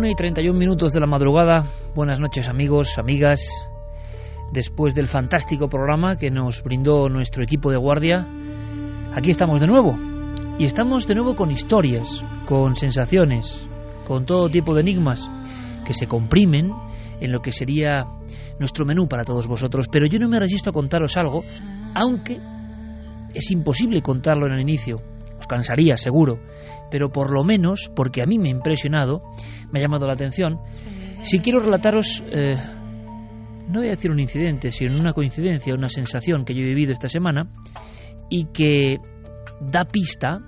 Una y 31 minutos de la madrugada. Buenas noches amigos, amigas. Después del fantástico programa que nos brindó nuestro equipo de guardia, aquí estamos de nuevo. Y estamos de nuevo con historias, con sensaciones, con todo tipo de enigmas que se comprimen en lo que sería nuestro menú para todos vosotros. Pero yo no me resisto a contaros algo, aunque es imposible contarlo en el inicio. Os cansaría, seguro. Pero por lo menos, porque a mí me ha impresionado, me ha llamado la atención. Si quiero relataros, eh, no voy a decir un incidente, sino una coincidencia, una sensación que yo he vivido esta semana y que da pista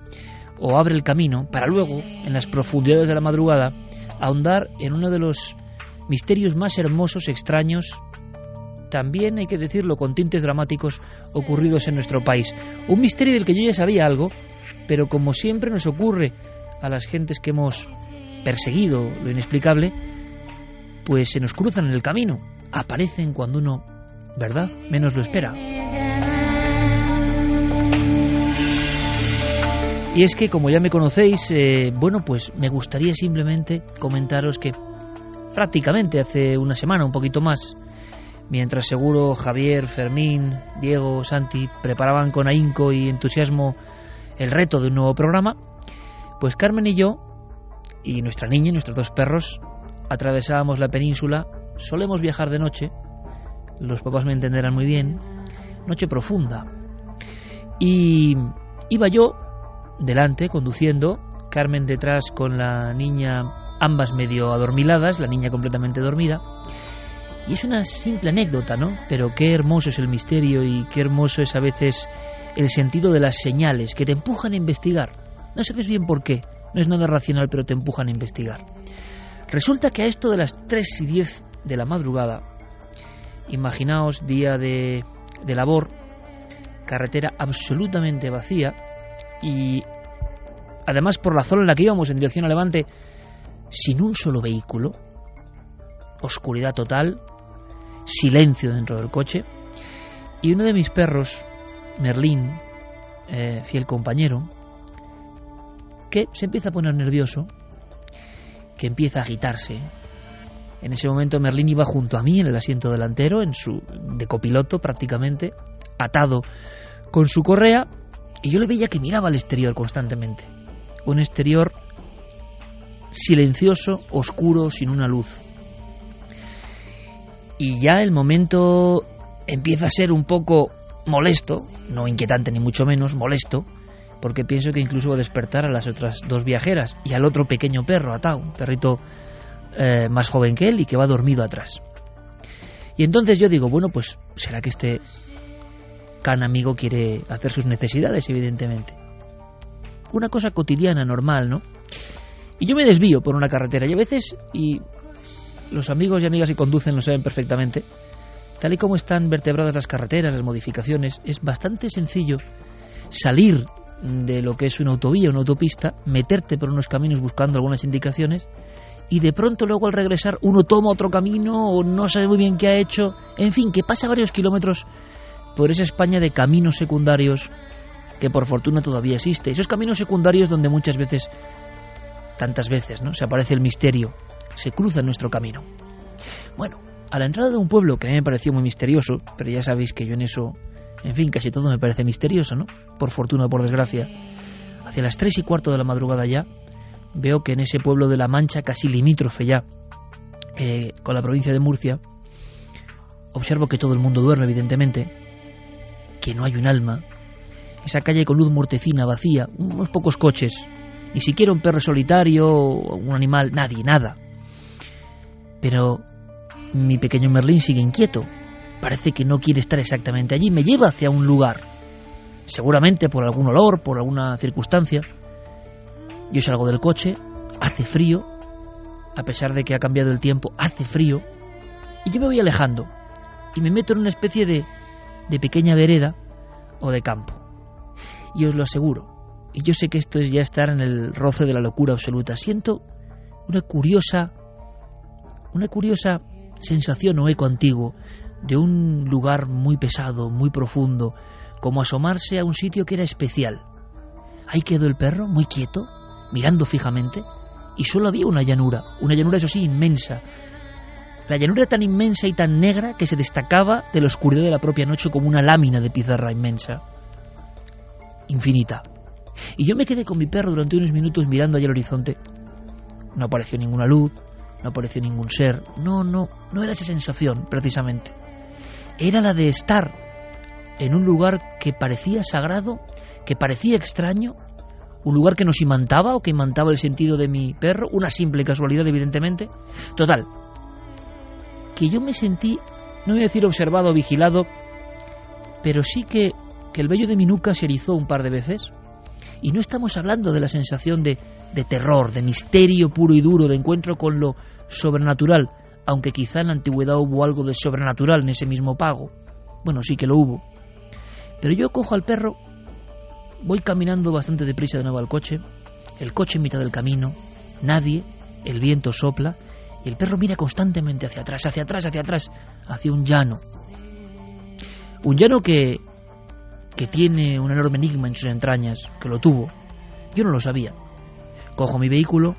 o abre el camino para luego, en las profundidades de la madrugada, ahondar en uno de los misterios más hermosos, extraños, también hay que decirlo con tintes dramáticos ocurridos en nuestro país. Un misterio del que yo ya sabía algo, pero como siempre nos ocurre a las gentes que hemos perseguido lo inexplicable, pues se nos cruzan en el camino, aparecen cuando uno, ¿verdad?, menos lo espera. Y es que, como ya me conocéis, eh, bueno, pues me gustaría simplemente comentaros que prácticamente hace una semana, un poquito más, mientras seguro Javier, Fermín, Diego, Santi preparaban con ahínco y entusiasmo el reto de un nuevo programa, pues Carmen y yo, y nuestra niña y nuestros dos perros, atravesábamos la península, solemos viajar de noche, los papás me entenderán muy bien, noche profunda. Y iba yo delante conduciendo, Carmen detrás con la niña, ambas medio adormiladas, la niña completamente dormida. Y es una simple anécdota, ¿no? Pero qué hermoso es el misterio y qué hermoso es a veces el sentido de las señales que te empujan a investigar. No sabes bien por qué, no es nada racional, pero te empujan a investigar. Resulta que a esto de las 3 y 10 de la madrugada, imaginaos día de, de labor, carretera absolutamente vacía y además por la zona en la que íbamos en dirección a Levante, sin un solo vehículo, oscuridad total, silencio dentro del coche, y uno de mis perros, Merlín, eh, fiel compañero, que se empieza a poner nervioso, que empieza a agitarse. En ese momento Merlín iba junto a mí en el asiento delantero, en su de copiloto prácticamente, atado con su correa, y yo le veía que miraba al exterior constantemente. Un exterior silencioso, oscuro, sin una luz. Y ya el momento empieza a ser un poco molesto, no inquietante ni mucho menos, molesto, porque pienso que incluso va a despertar a las otras dos viajeras y al otro pequeño perro atado, un perrito eh, más joven que él y que va dormido atrás. Y entonces yo digo, bueno, pues será que este can amigo quiere hacer sus necesidades, evidentemente. Una cosa cotidiana, normal, ¿no? Y yo me desvío por una carretera y a veces, y los amigos y amigas que conducen lo saben perfectamente, tal y como están vertebradas las carreteras, las modificaciones, es bastante sencillo salir de lo que es una autovía, una autopista, meterte por unos caminos buscando algunas indicaciones y de pronto luego al regresar uno toma otro camino o no sabe muy bien qué ha hecho, en fin, que pasa varios kilómetros por esa España de caminos secundarios que por fortuna todavía existe. Esos caminos secundarios donde muchas veces, tantas veces, ¿no? se aparece el misterio, se cruza nuestro camino. Bueno, a la entrada de un pueblo que a mí me pareció muy misterioso, pero ya sabéis que yo en eso, en fin, casi todo me parece misterioso, ¿no? Por fortuna o por desgracia. Hacia las tres y cuarto de la madrugada ya, veo que en ese pueblo de La Mancha, casi limítrofe ya eh, con la provincia de Murcia, observo que todo el mundo duerme, evidentemente, que no hay un alma, esa calle con luz mortecina, vacía, unos pocos coches, ni siquiera un perro solitario, un animal, nadie, nada. Pero mi pequeño Merlín sigue inquieto. Parece que no quiere estar exactamente allí. Me lleva hacia un lugar. Seguramente por algún olor, por alguna circunstancia. Yo salgo del coche, hace frío, a pesar de que ha cambiado el tiempo, hace frío, y yo me voy alejando y me meto en una especie de, de pequeña vereda o de campo. Y os lo aseguro, y yo sé que esto es ya estar en el roce de la locura absoluta, siento una curiosa, una curiosa sensación o eco antiguo de un lugar muy pesado, muy profundo, como asomarse a un sitio que era especial. Ahí quedó el perro, muy quieto, mirando fijamente, y solo había una llanura, una llanura eso sí inmensa. La llanura tan inmensa y tan negra que se destacaba de la oscuridad de la propia noche como una lámina de pizarra inmensa, infinita. Y yo me quedé con mi perro durante unos minutos mirando allá el horizonte. No apareció ninguna luz, no apareció ningún ser. No, no, no era esa sensación, precisamente. Era la de estar en un lugar que parecía sagrado, que parecía extraño, un lugar que nos imantaba o que imantaba el sentido de mi perro, una simple casualidad evidentemente. Total, que yo me sentí, no voy a decir observado o vigilado, pero sí que, que el vello de mi nuca se erizó un par de veces. Y no estamos hablando de la sensación de, de terror, de misterio puro y duro, de encuentro con lo sobrenatural, aunque quizá en la antigüedad hubo algo de sobrenatural en ese mismo pago. Bueno, sí que lo hubo. Pero yo cojo al perro Voy caminando bastante deprisa de nuevo al coche, el coche en mitad del camino, nadie, el viento sopla y el perro mira constantemente hacia atrás, hacia atrás, hacia atrás, hacia un llano. Un llano que, que tiene un enorme enigma en sus entrañas, que lo tuvo. Yo no lo sabía. Cojo mi vehículo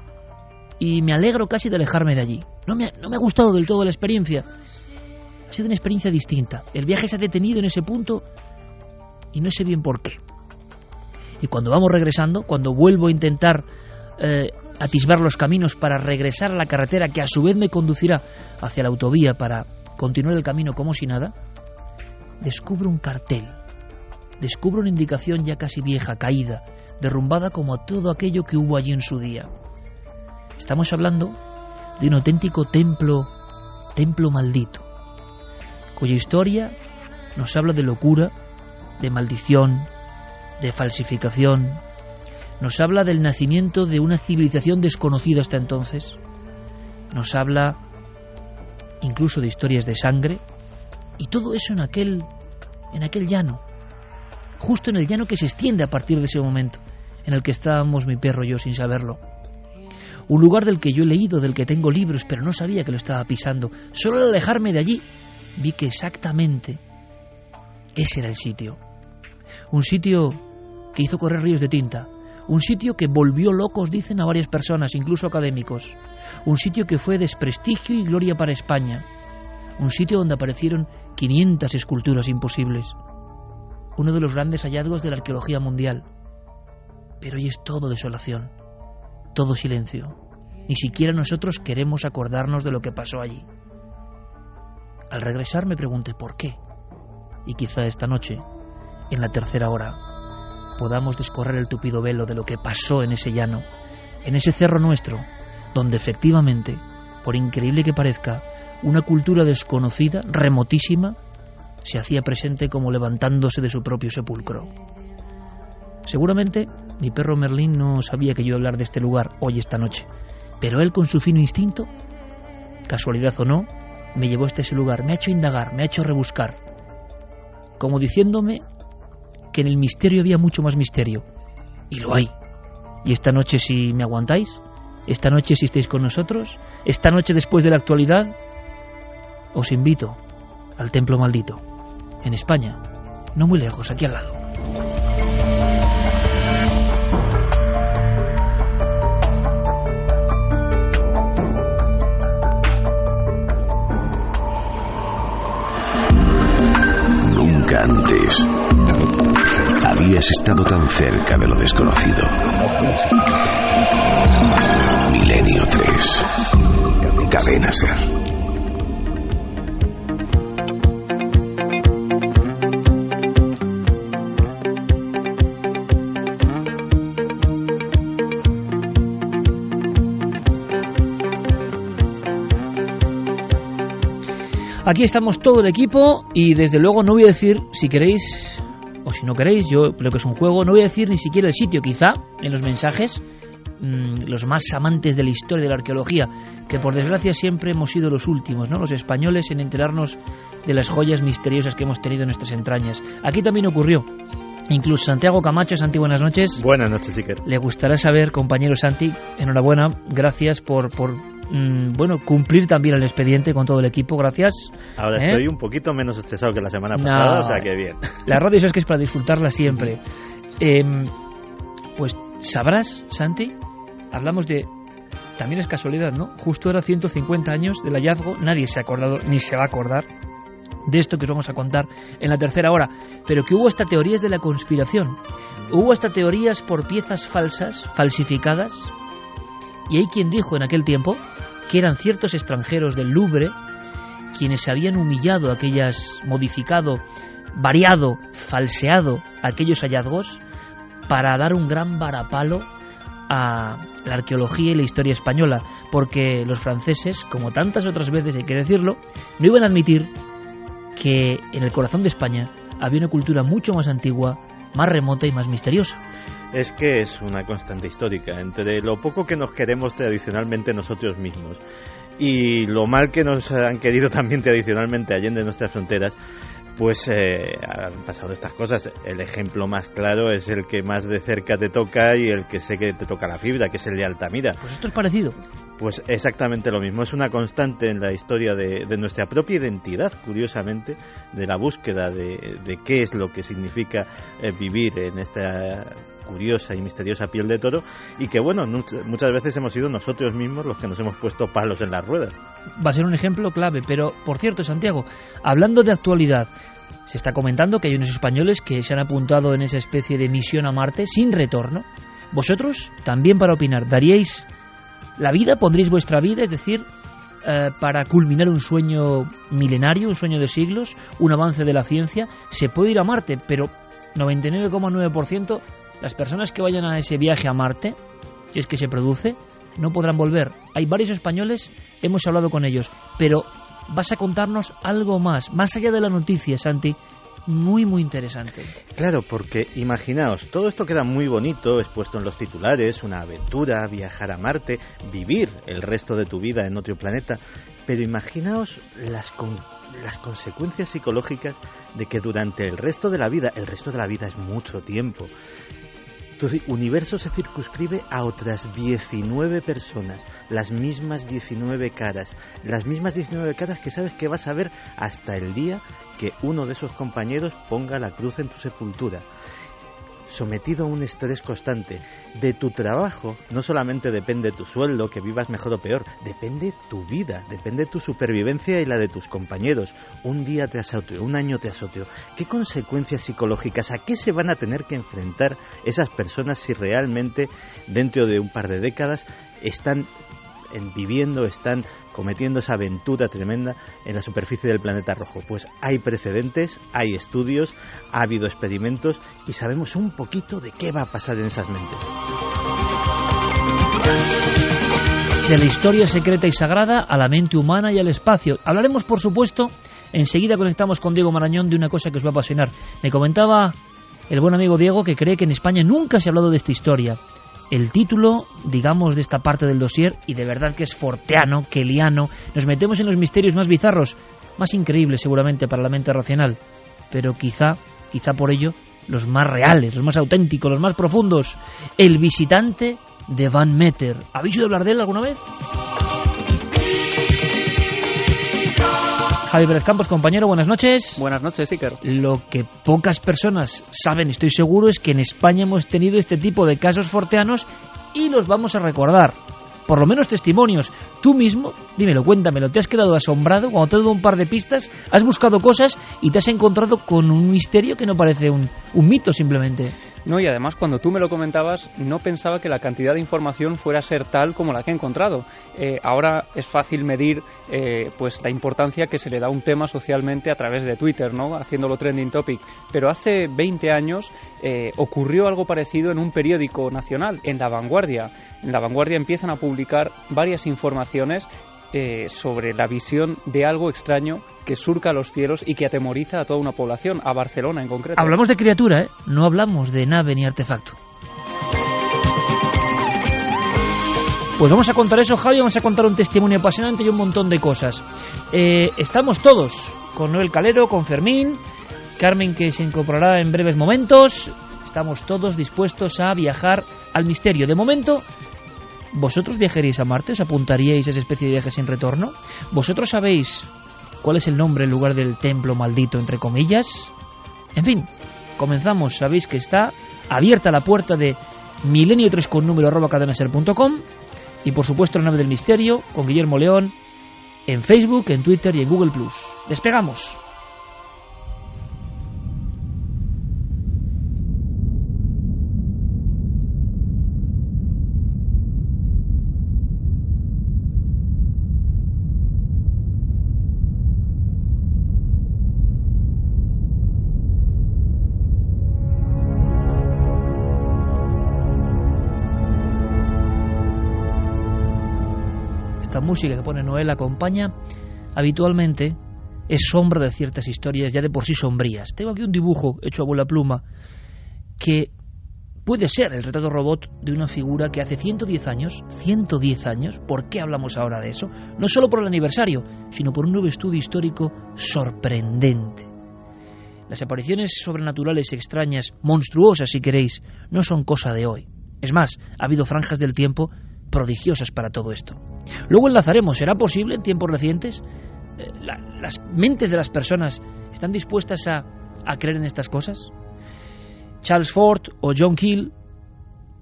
y me alegro casi de alejarme de allí. No me, no me ha gustado del todo la experiencia. Ha sido una experiencia distinta. El viaje se ha detenido en ese punto y no sé bien por qué. Y cuando vamos regresando, cuando vuelvo a intentar eh, atisbar los caminos para regresar a la carretera que a su vez me conducirá hacia la autovía para continuar el camino como si nada, descubro un cartel, descubro una indicación ya casi vieja, caída, derrumbada como todo aquello que hubo allí en su día. Estamos hablando de un auténtico templo, templo maldito, cuya historia nos habla de locura, de maldición, de falsificación, nos habla del nacimiento de una civilización desconocida hasta entonces, nos habla incluso de historias de sangre, y todo eso en aquel, en aquel llano, justo en el llano que se extiende a partir de ese momento, en el que estábamos mi perro y yo sin saberlo. Un lugar del que yo he leído, del que tengo libros, pero no sabía que lo estaba pisando. Solo al alejarme de allí vi que exactamente ese era el sitio. Un sitio que hizo correr ríos de tinta. Un sitio que volvió locos, dicen a varias personas, incluso académicos. Un sitio que fue desprestigio y gloria para España. Un sitio donde aparecieron 500 esculturas imposibles. Uno de los grandes hallazgos de la arqueología mundial. Pero hoy es todo desolación, todo silencio. Ni siquiera nosotros queremos acordarnos de lo que pasó allí. Al regresar me pregunté por qué. Y quizá esta noche, en la tercera hora, podamos descorrer el tupido velo de lo que pasó en ese llano, en ese cerro nuestro, donde efectivamente, por increíble que parezca, una cultura desconocida, remotísima, se hacía presente como levantándose de su propio sepulcro. Seguramente mi perro Merlín no sabía que yo iba a hablar de este lugar hoy esta noche, pero él con su fino instinto, casualidad o no, me llevó hasta ese lugar, me ha hecho indagar, me ha hecho rebuscar, como diciéndome que en el misterio había mucho más misterio, Y lo hay. Y esta noche si me aguantáis, esta noche si estáis con nosotros, esta noche después de la actualidad, os invito al Templo Maldito, en España, no muy lejos, aquí al lado. Antes habías estado tan cerca de lo desconocido. Milenio 3. Cadena Ser. Aquí estamos todo el equipo y desde luego no voy a decir, si queréis o si no queréis, yo creo que es un juego, no voy a decir ni siquiera el sitio, quizá en los mensajes, mmm, los más amantes de la historia de la arqueología, que por desgracia siempre hemos sido los últimos, ¿no? los españoles en enterarnos de las joyas misteriosas que hemos tenido en nuestras entrañas. Aquí también ocurrió. Incluso Santiago Camacho, Santi, buenas noches. Buenas noches, Iker. Le gustará saber, compañero Santi, enhorabuena, gracias por, por mm, bueno, cumplir también el expediente con todo el equipo, gracias. Ahora ¿Eh? estoy un poquito menos estresado que la semana pasada, o sea que bien. La radio es que es para disfrutarla siempre. Em, pues sabrás, Santi, hablamos de... También es casualidad, ¿no? Justo era 150 años del hallazgo, nadie se ha acordado ni se va a acordar de esto que os vamos a contar en la tercera hora, pero que hubo hasta teorías de la conspiración. Hubo hasta teorías por piezas falsas, falsificadas, y hay quien dijo en aquel tiempo que eran ciertos extranjeros del Louvre quienes habían humillado aquellas, modificado, variado, falseado aquellos hallazgos para dar un gran varapalo a la arqueología y la historia española, porque los franceses, como tantas otras veces hay que decirlo, no iban a admitir que en el corazón de España había una cultura mucho más antigua, más remota y más misteriosa. Es que es una constante histórica entre lo poco que nos queremos tradicionalmente nosotros mismos y lo mal que nos han querido también tradicionalmente allende nuestras fronteras, pues eh, han pasado estas cosas. El ejemplo más claro es el que más de cerca te toca y el que sé que te toca la fibra, que es el de Altamira. Pues esto es parecido. Pues exactamente lo mismo, es una constante en la historia de, de nuestra propia identidad, curiosamente, de la búsqueda de, de qué es lo que significa eh, vivir en esta curiosa y misteriosa piel de toro y que bueno, much- muchas veces hemos sido nosotros mismos los que nos hemos puesto palos en las ruedas. va a ser un ejemplo clave. Pero, por cierto, Santiago, hablando de actualidad, se está comentando que hay unos españoles que se han apuntado en esa especie de misión a Marte sin retorno. Vosotros, también para opinar, ¿daríais la vida? ¿Pondréis vuestra vida? Es decir, eh, para culminar un sueño milenario, un sueño de siglos, un avance de la ciencia, se puede ir a Marte, pero 99,9% las personas que vayan a ese viaje a Marte, si es que se produce, no podrán volver. Hay varios españoles, hemos hablado con ellos, pero vas a contarnos algo más, más allá de la noticia, Santi, muy, muy interesante. Claro, porque imaginaos, todo esto queda muy bonito, expuesto en los titulares, una aventura, viajar a Marte, vivir el resto de tu vida en otro planeta, pero imaginaos las, con- las consecuencias psicológicas de que durante el resto de la vida, el resto de la vida es mucho tiempo, ci- universo se circunscribe a otras 19 personas, las mismas 19 caras, las mismas 19 caras que sabes que vas a ver hasta el día que uno de esos compañeros ponga la cruz en tu sepultura. Sometido a un estrés constante. De tu trabajo no solamente depende tu sueldo, que vivas mejor o peor, depende tu vida, depende tu supervivencia y la de tus compañeros. Un día tras otro, un año tras otro. ¿Qué consecuencias psicológicas, a qué se van a tener que enfrentar esas personas si realmente dentro de un par de décadas están en- viviendo, están cometiendo esa aventura tremenda en la superficie del planeta rojo. Pues hay precedentes, hay estudios, ha habido experimentos y sabemos un poquito de qué va a pasar en esas mentes. De la historia secreta y sagrada a la mente humana y al espacio. Hablaremos, por supuesto, enseguida conectamos con Diego Marañón de una cosa que os va a apasionar. Me comentaba el buen amigo Diego que cree que en España nunca se ha hablado de esta historia. El título, digamos, de esta parte del dossier, y de verdad que es forteano, keliano, nos metemos en los misterios más bizarros, más increíbles seguramente para la mente racional, pero quizá, quizá por ello, los más reales, los más auténticos, los más profundos. El visitante de Van Meter. ¿Habéis oído hablar de él alguna vez? Javi Pérez Campos, compañero, buenas noches. Buenas noches, Iker. Lo que pocas personas saben, estoy seguro, es que en España hemos tenido este tipo de casos forteanos y los vamos a recordar por lo menos testimonios. Tú mismo, dímelo, cuéntamelo, ¿te has quedado asombrado cuando te he dado un par de pistas? ¿Has buscado cosas y te has encontrado con un misterio que no parece un, un mito simplemente? No, y además cuando tú me lo comentabas, no pensaba que la cantidad de información fuera a ser tal como la que he encontrado. Eh, ahora es fácil medir eh, pues la importancia que se le da a un tema socialmente a través de Twitter, ¿no? haciéndolo trending topic. Pero hace 20 años eh, ocurrió algo parecido en un periódico nacional, en La Vanguardia. En La Vanguardia empiezan a publicar varias informaciones eh, sobre la visión de algo extraño que surca los cielos y que atemoriza a toda una población, a Barcelona en concreto. Hablamos de criatura, ¿eh? no hablamos de nave ni artefacto. Pues vamos a contar eso, Javi, vamos a contar un testimonio apasionante y un montón de cosas. Eh, estamos todos, con Noel Calero, con Fermín, Carmen que se incorporará en breves momentos. Estamos todos dispuestos a viajar al misterio. De momento, ¿Vosotros viajaríais a Marte? ¿Os apuntaríais a esa especie de viaje sin retorno? ¿Vosotros sabéis cuál es el nombre en lugar del templo maldito, entre comillas? En fin, comenzamos. Sabéis que está abierta la puerta de milenio 3 con número arroba cadenaser.com y por supuesto la nave del misterio con Guillermo León en Facebook, en Twitter y en Google Plus. Despegamos. Música que pone Noel acompaña habitualmente es sombra de ciertas historias ya de por sí sombrías. Tengo aquí un dibujo hecho a bola pluma que puede ser el retrato robot de una figura que hace 110 años, 110 años, ¿por qué hablamos ahora de eso? No solo por el aniversario, sino por un nuevo estudio histórico sorprendente. Las apariciones sobrenaturales extrañas, monstruosas si queréis, no son cosa de hoy. Es más, ha habido franjas del tiempo prodigiosas para todo esto. Luego enlazaremos, ¿será posible en tiempos recientes? Eh, ¿Las mentes de las personas están dispuestas a, creer en estas cosas? Charles Ford o John Keel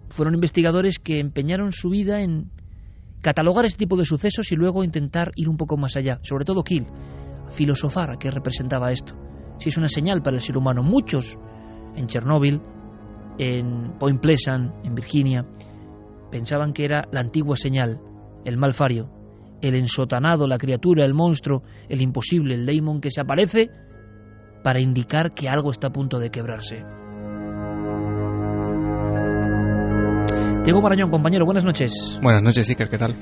fueron investigadores que empeñaron su vida en catalogar este tipo de sucesos y luego intentar ir un poco más allá. Sobre todo Keel, filosofar a qué representaba esto. Si es una señal para el ser humano. Muchos en Chernóbil, en Point Pleasant, en Virginia, pensaban que era la antigua señal, el malfario, el ensotanado, la criatura, el monstruo, el imposible, el daemon que se aparece para indicar que algo está a punto de quebrarse. Diego Marañón, compañero, buenas noches. Buenas noches, Iker, ¿qué tal?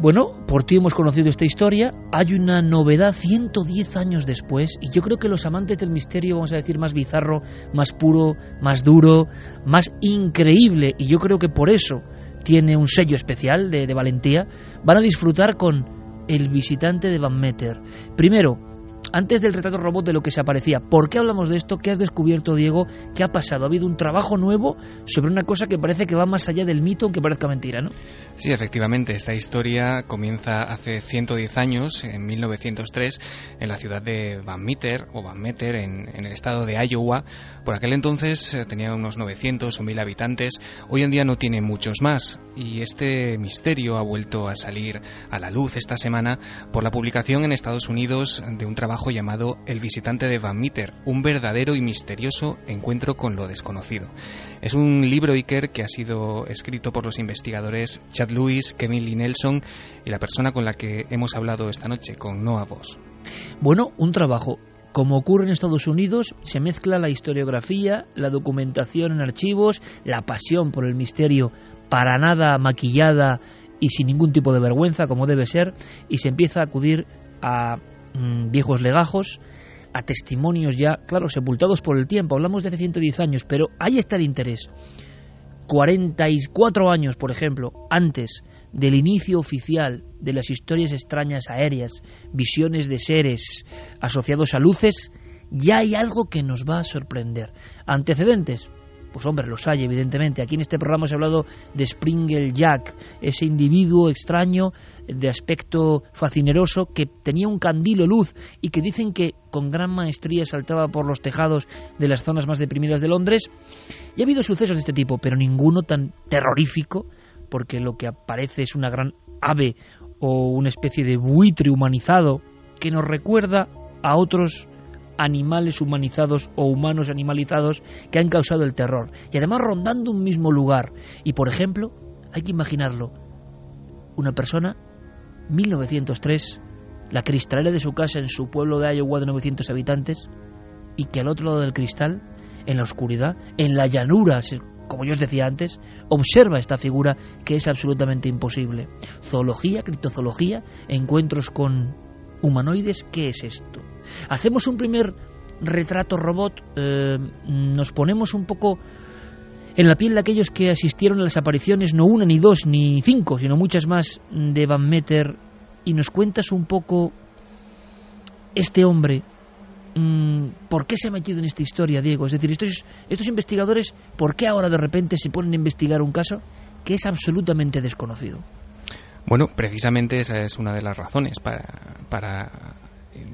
Bueno, por ti hemos conocido esta historia. Hay una novedad 110 años después y yo creo que los amantes del misterio, vamos a decir, más bizarro, más puro, más duro, más increíble, y yo creo que por eso tiene un sello especial de, valentía, van a disfrutar con El visitante de Van Meter. Primero, antes del retrato robot de lo que se aparecía. ¿Por qué hablamos de esto? ¿Qué has descubierto, Diego? ¿Qué ha pasado? ¿Ha habido un trabajo nuevo sobre una cosa que parece que va más allá del mito, aunque parezca mentira, ¿no? Sí, efectivamente. Esta historia comienza hace 110 años, en 1903, en la ciudad de Van Meter, o Van Meter, en, en el estado de Iowa. Por aquel entonces eh, tenía unos 900 o 1000 habitantes. Hoy en día no tiene muchos más. Y este misterio ha vuelto a salir a la luz esta semana por la publicación en Estados Unidos de un trabajo llamado El visitante de Van Meter, un verdadero y misterioso encuentro con lo desconocido. Es un libro Iker que ha sido escrito por los investigadores Chad Lewis, Kevin Lee Nelson y la persona con la que hemos hablado esta noche, con Noah Voss. Bueno, un trabajo como ocurre en Estados Unidos, se mezcla la historiografía, la documentación en archivos, la pasión por el misterio para nada maquillada y sin ningún tipo de vergüenza, como debe ser, y se empieza a acudir a Mm, viejos legajos, a testimonios ya, claro, sepultados por el tiempo. Hablamos de hace 110 años, pero ahí está el interés. 44 años, por ejemplo, antes del inicio oficial de las historias extrañas aéreas, visiones de seres asociados a luces, ya hay algo que nos va a sorprender. Antecedentes, pues hombre, los hay, evidentemente. Aquí en este programa hemos hablado de Springle Jack, ese individuo extraño de aspecto fascineroso que tenía un candilo luz y que dicen que con gran maestría saltaba por los tejados de las zonas más deprimidas de Londres. Y ha habido sucesos de este tipo, pero ninguno tan terrorífico, porque lo que aparece es una gran ave o una especie de buitre humanizado que nos recuerda a otros animales humanizados o humanos animalizados que han causado el terror. Y además rondando un mismo lugar. Y por ejemplo, hay que imaginarlo, una persona, 1903, la cristalera de su casa en su pueblo de Iowa de 900 habitantes, y que al otro lado del cristal, en la oscuridad, en la llanura, como yo os decía antes, observa esta figura que es absolutamente imposible. Zoología, criptozoología, encuentros con humanoides, ¿qué es esto? Hacemos un primer retrato robot, eh, nos ponemos un poco en la piel de aquellos que asistieron a las apariciones, no una, ni dos, ni cinco, sino muchas más de Van Meter, y nos cuentas un poco este hombre, mm, ¿por qué se ha metido en esta historia, Diego? Es decir, estos, estos investigadores, ¿por qué ahora de repente se ponen a investigar un caso que es absolutamente desconocido? Bueno, precisamente esa es una de las razones para, para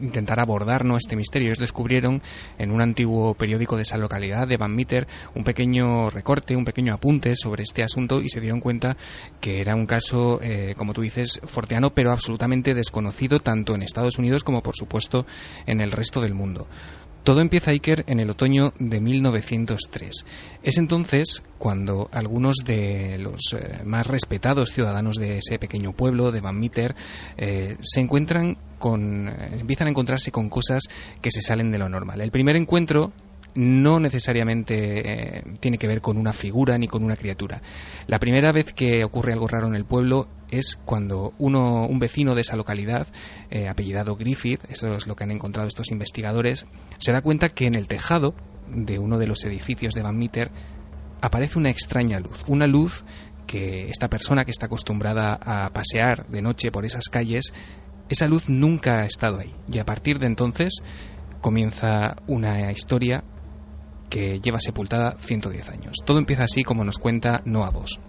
intentar abordar ¿no? este misterio. Ellos descubrieron en un antiguo periódico de esa localidad, de Van Meter, un pequeño recorte, un pequeño apunte sobre este asunto y se dieron cuenta que era un caso, eh, como tú dices, forteano, pero absolutamente desconocido tanto en Estados Unidos como, por supuesto, en el resto del mundo. Todo empieza Iker en el otoño de 1903. Es entonces cuando algunos de los eh, más respetados ciudadanos de ese pequeño pueblo de Van Meter eh, se encuentran con, eh, empiezan a encontrarse con cosas que se salen de lo normal. El primer encuentro no necesariamente tiene que ver con una figura ni con una criatura. La primera vez que ocurre algo raro en el pueblo es cuando uno, un vecino de esa localidad, eh, apellidado Griffith, eso es lo que han encontrado estos investigadores, se da cuenta que en el tejado de uno de los edificios de Van Meter aparece una extraña luz, una luz que esta persona que está acostumbrada a pasear de noche por esas calles, esa luz nunca ha estado ahí. Y a partir de entonces comienza una historia que lleva sepultada 110 años. Todo empieza así como nos cuenta Noah Boss.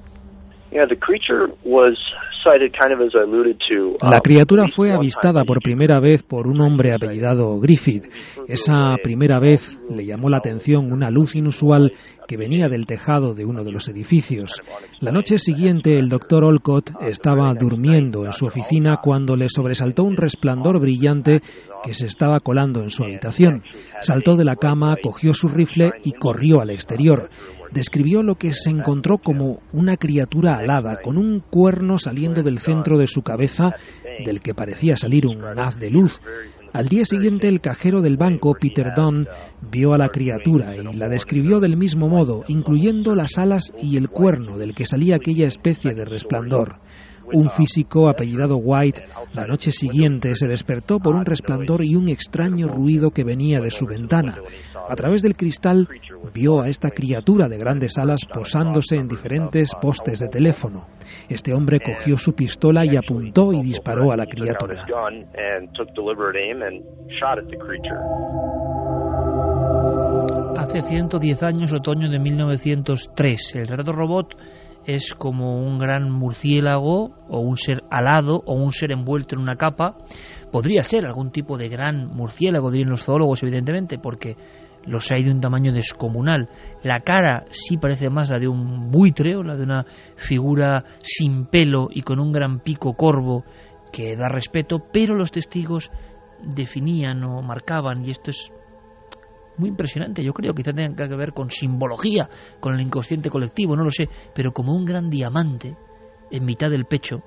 La criatura fue avistada por primera vez por un hombre apellidado Griffith. Esa primera vez le llamó la atención una luz inusual que venía del tejado de uno de los edificios. La noche siguiente el doctor Olcott estaba durmiendo en su oficina cuando le sobresaltó un resplandor brillante que se estaba colando en su habitación. Saltó de la cama, cogió su rifle y corrió al exterior describió lo que se encontró como una criatura alada, con un cuerno saliendo del centro de su cabeza, del que parecía salir un haz de luz. Al día siguiente el cajero del banco, Peter Dunn, vio a la criatura y la describió del mismo modo, incluyendo las alas y el cuerno del que salía aquella especie de resplandor. Un físico apellidado White la noche siguiente se despertó por un resplandor y un extraño ruido que venía de su ventana. A través del cristal vio a esta criatura de grandes alas posándose en diferentes postes de teléfono. Este hombre cogió su pistola y apuntó y disparó a la criatura. Hace 110 años, otoño de 1903, el retrato robot es como un gran murciélago o un ser alado o un ser envuelto en una capa. Podría ser algún tipo de gran murciélago, dirían los zoólogos, evidentemente, porque los hay de un tamaño descomunal. La cara sí parece más la de un buitre o la de una figura sin pelo y con un gran pico corvo que da respeto, pero los testigos definían o marcaban, y esto es muy impresionante, yo creo, quizá tenga que ver con simbología, con el inconsciente colectivo, no lo sé, pero como un gran diamante en mitad del pecho,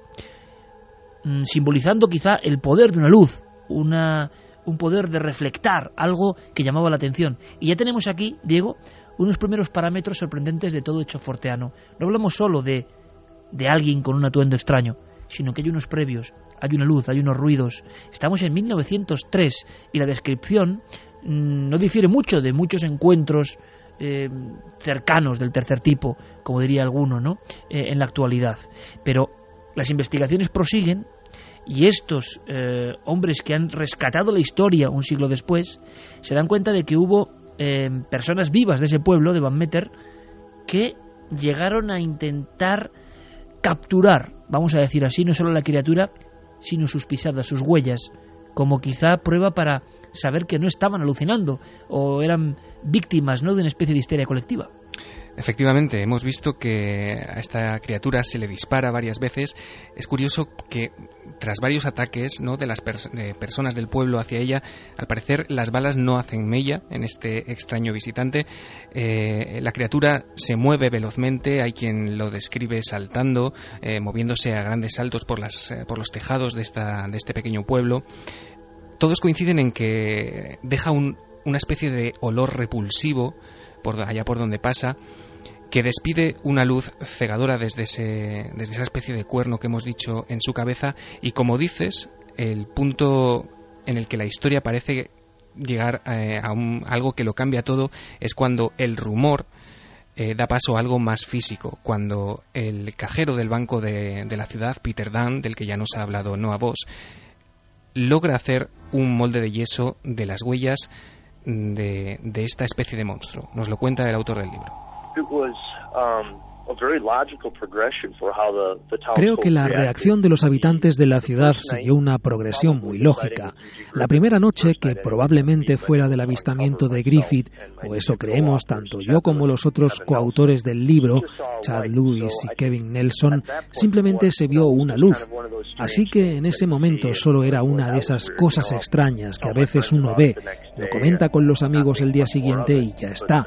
mm, simbolizando quizá el poder de una luz, una, un poder de reflectar, algo que llamaba la atención. Y ya tenemos aquí, Diego, unos primeros parámetros sorprendentes de todo hecho forteano. No hablamos solo de, de alguien con un atuendo extraño, sino que hay unos previos, hay una luz, hay unos ruidos. Estamos en 1903 y la descripción no difiere mucho de muchos encuentros eh, cercanos del tercer tipo, como diría alguno, ¿no? Eh, en la actualidad. Pero las investigaciones prosiguen y estos eh, hombres que han rescatado la historia un siglo después se dan cuenta de que hubo personas vivas de ese pueblo, de Van Meter, que llegaron a intentar capturar, vamos a decir así, no solo la criatura, sino sus pisadas, sus huellas, como quizá prueba para saber que no estaban alucinando o eran víctimas ¿no? de una especie de histeria colectiva. Efectivamente, hemos visto que a esta criatura se le dispara varias veces. Es curioso que tras varios ataques ¿no? de las personas del pueblo hacia ella, al parecer las balas no hacen mella en este extraño visitante. Eh, la criatura se mueve velozmente, hay quien lo describe saltando, eh, moviéndose a grandes saltos por, las, eh, por los tejados de, esta, de este pequeño pueblo. Todos coinciden en que deja una especie de olor repulsivo por allá por donde pasa que despide una luz cegadora desde, ese, esa especie de cuerno que hemos dicho en su cabeza. Y como dices, el punto en el que la historia parece llegar eh, a algo que lo cambia todo es cuando el rumor eh, da paso a algo más físico, cuando el cajero del banco de, de la ciudad, Peter Dunn, del que ya nos ha hablado Noah Voss, logra hacer un molde de yeso de las huellas de, de esta especie de monstruo. Nos lo cuenta el autor del libro. Um, Creo que la reacción de los habitantes de la ciudad siguió una progresión muy lógica. La primera noche, que probablemente fuera del avistamiento de Griffith, o eso creemos tanto yo como los otros coautores del libro, Chad Lewis y Kevin Nelson, simplemente se vio una luz. Así que en ese momento solo era una de esas cosas extrañas que a veces uno ve, lo comenta con los amigos el día siguiente y ya está.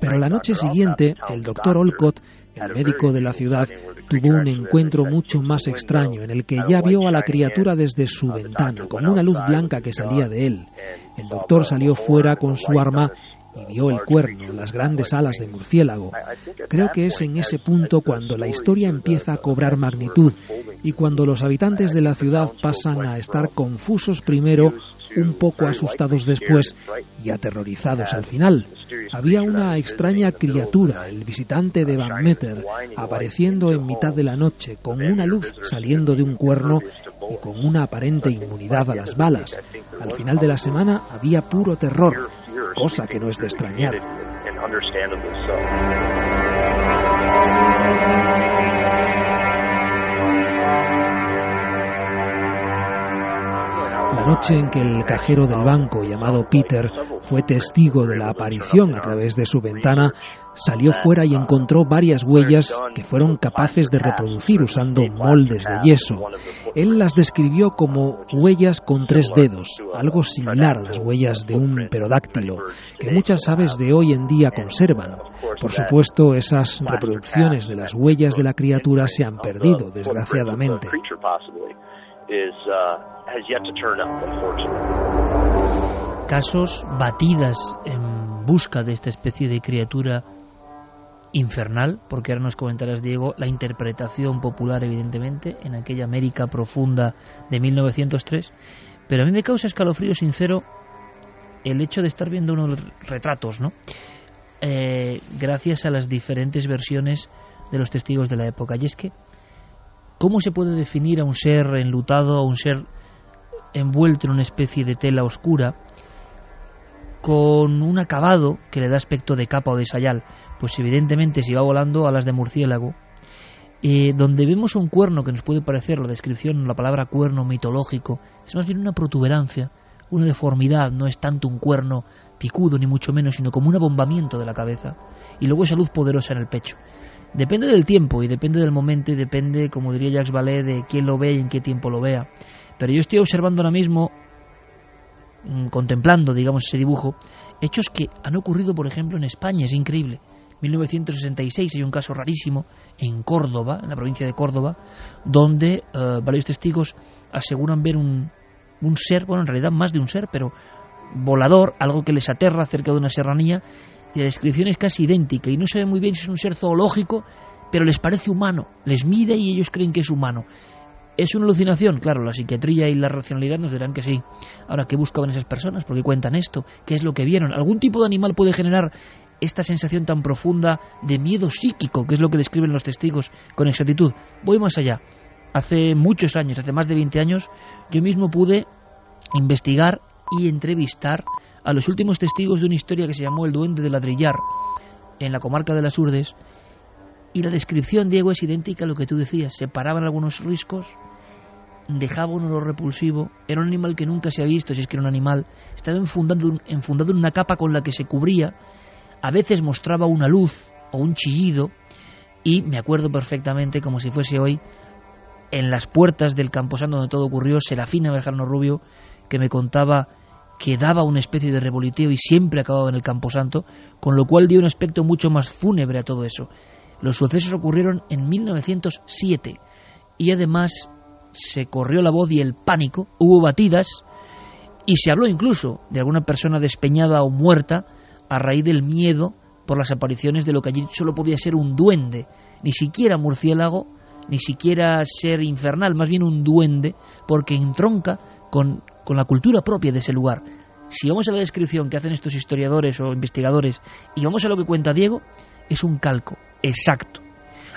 Pero la noche siguiente, el doctor Olcott el médico de la ciudad tuvo un encuentro mucho más extraño en el que ya vio a la criatura desde su ventana, con una luz blanca que salía de él. El doctor salió fuera con su arma y vio el cuerno, las grandes alas de murciélago. Creo que es en ese punto cuando la historia empieza a cobrar magnitud y cuando los habitantes de la ciudad pasan a estar confusos primero un poco asustados después y aterrorizados al final. Había una extraña criatura, el visitante de Van Meter, apareciendo en mitad de la noche con una luz saliendo de un cuerno y con una aparente inmunidad a las balas. Al final de la semana había puro terror, cosa que no es de extrañar. Noche en que el cajero del banco llamado Peter fue testigo de la aparición a través de su ventana, salió fuera y encontró varias huellas que fueron capaces de reproducir usando moldes de yeso. Él las describió como huellas con tres dedos, algo similar a las huellas de un perodáctilo, que muchas aves de hoy en día conservan. Por supuesto, esas reproducciones de las huellas de la criatura se han perdido, desgraciadamente. Casos batidas en busca de esta especie de criatura infernal, porque ahora nos comentarás, Diego, la interpretación popular, evidentemente, en aquella América profunda de 1903. Pero a mí me causa escalofrío sincero el hecho de estar viendo unos retratos, ¿no? Eh, gracias a las diferentes versiones de los testigos de la época. Y es que ¿Cómo se puede definir a un ser enlutado, a un ser envuelto en una especie de tela oscura, con un acabado que le da aspecto de capa o de sayal? Pues evidentemente si va volando a las de murciélago, eh, donde vemos un cuerno que nos puede parecer, la descripción, la palabra cuerno mitológico, es más bien una protuberancia, una deformidad, no es tanto un cuerno picudo ni mucho menos, sino como un abombamiento de la cabeza, y luego esa luz poderosa en el pecho. Depende del tiempo y depende del momento y depende, como diría Jacques Vallée, de quién lo ve y en qué tiempo lo vea. Pero yo estoy observando ahora mismo, mm, contemplando, digamos, ese dibujo, hechos que han ocurrido, por ejemplo, en España, es increíble. 1966 hay un caso rarísimo en Córdoba, en la provincia de Córdoba, donde eh, varios testigos aseguran ver un, un ser, bueno, en realidad más de un ser, pero volador, algo que les aterra cerca de una serranía la descripción es casi idéntica y no se ve muy bien si es un ser zoológico, pero les parece humano, les mide y ellos creen que es humano. ¿Es una alucinación? Claro, la psiquiatría y la racionalidad nos dirán que sí. Ahora, ¿qué buscaban esas personas? ¿Por qué cuentan esto? ¿Qué es lo que vieron? ¿Algún tipo de animal puede generar esta sensación tan profunda de miedo psíquico, que es lo que describen los testigos con exactitud? Voy más allá. hace muchos años, hace más de 20 años, yo mismo pude investigar y entrevistar a los últimos testigos de una historia que se llamó El Duende de Ladrillar, en la comarca de las Urdes, y la descripción, Diego, es idéntica a lo que tú decías. Se paraban algunos riscos, dejaba un olor repulsivo, era un animal que nunca se ha visto, si es que era un animal, estaba enfundado, en una capa con la que se cubría, a veces mostraba una luz o un chillido, y me acuerdo perfectamente, como si fuese hoy, en las puertas del Camposanto donde todo ocurrió, Serafina Bejarno Rubio, que me contaba que daba una especie de revoliteo y siempre acababa en el Camposanto, con lo cual dio un aspecto mucho más fúnebre a todo eso. Los sucesos ocurrieron en 1907 y además se corrió la voz y el pánico, hubo batidas y se habló incluso de alguna persona despeñada o muerta a raíz del miedo por las apariciones de lo que allí solo podía ser un duende, ni siquiera murciélago, ni siquiera ser infernal, más bien un duende, porque entronca con, con la cultura propia de ese lugar. Si vamos a la descripción que hacen estos historiadores o investigadores y vamos a lo que cuenta Diego, es un calco exacto.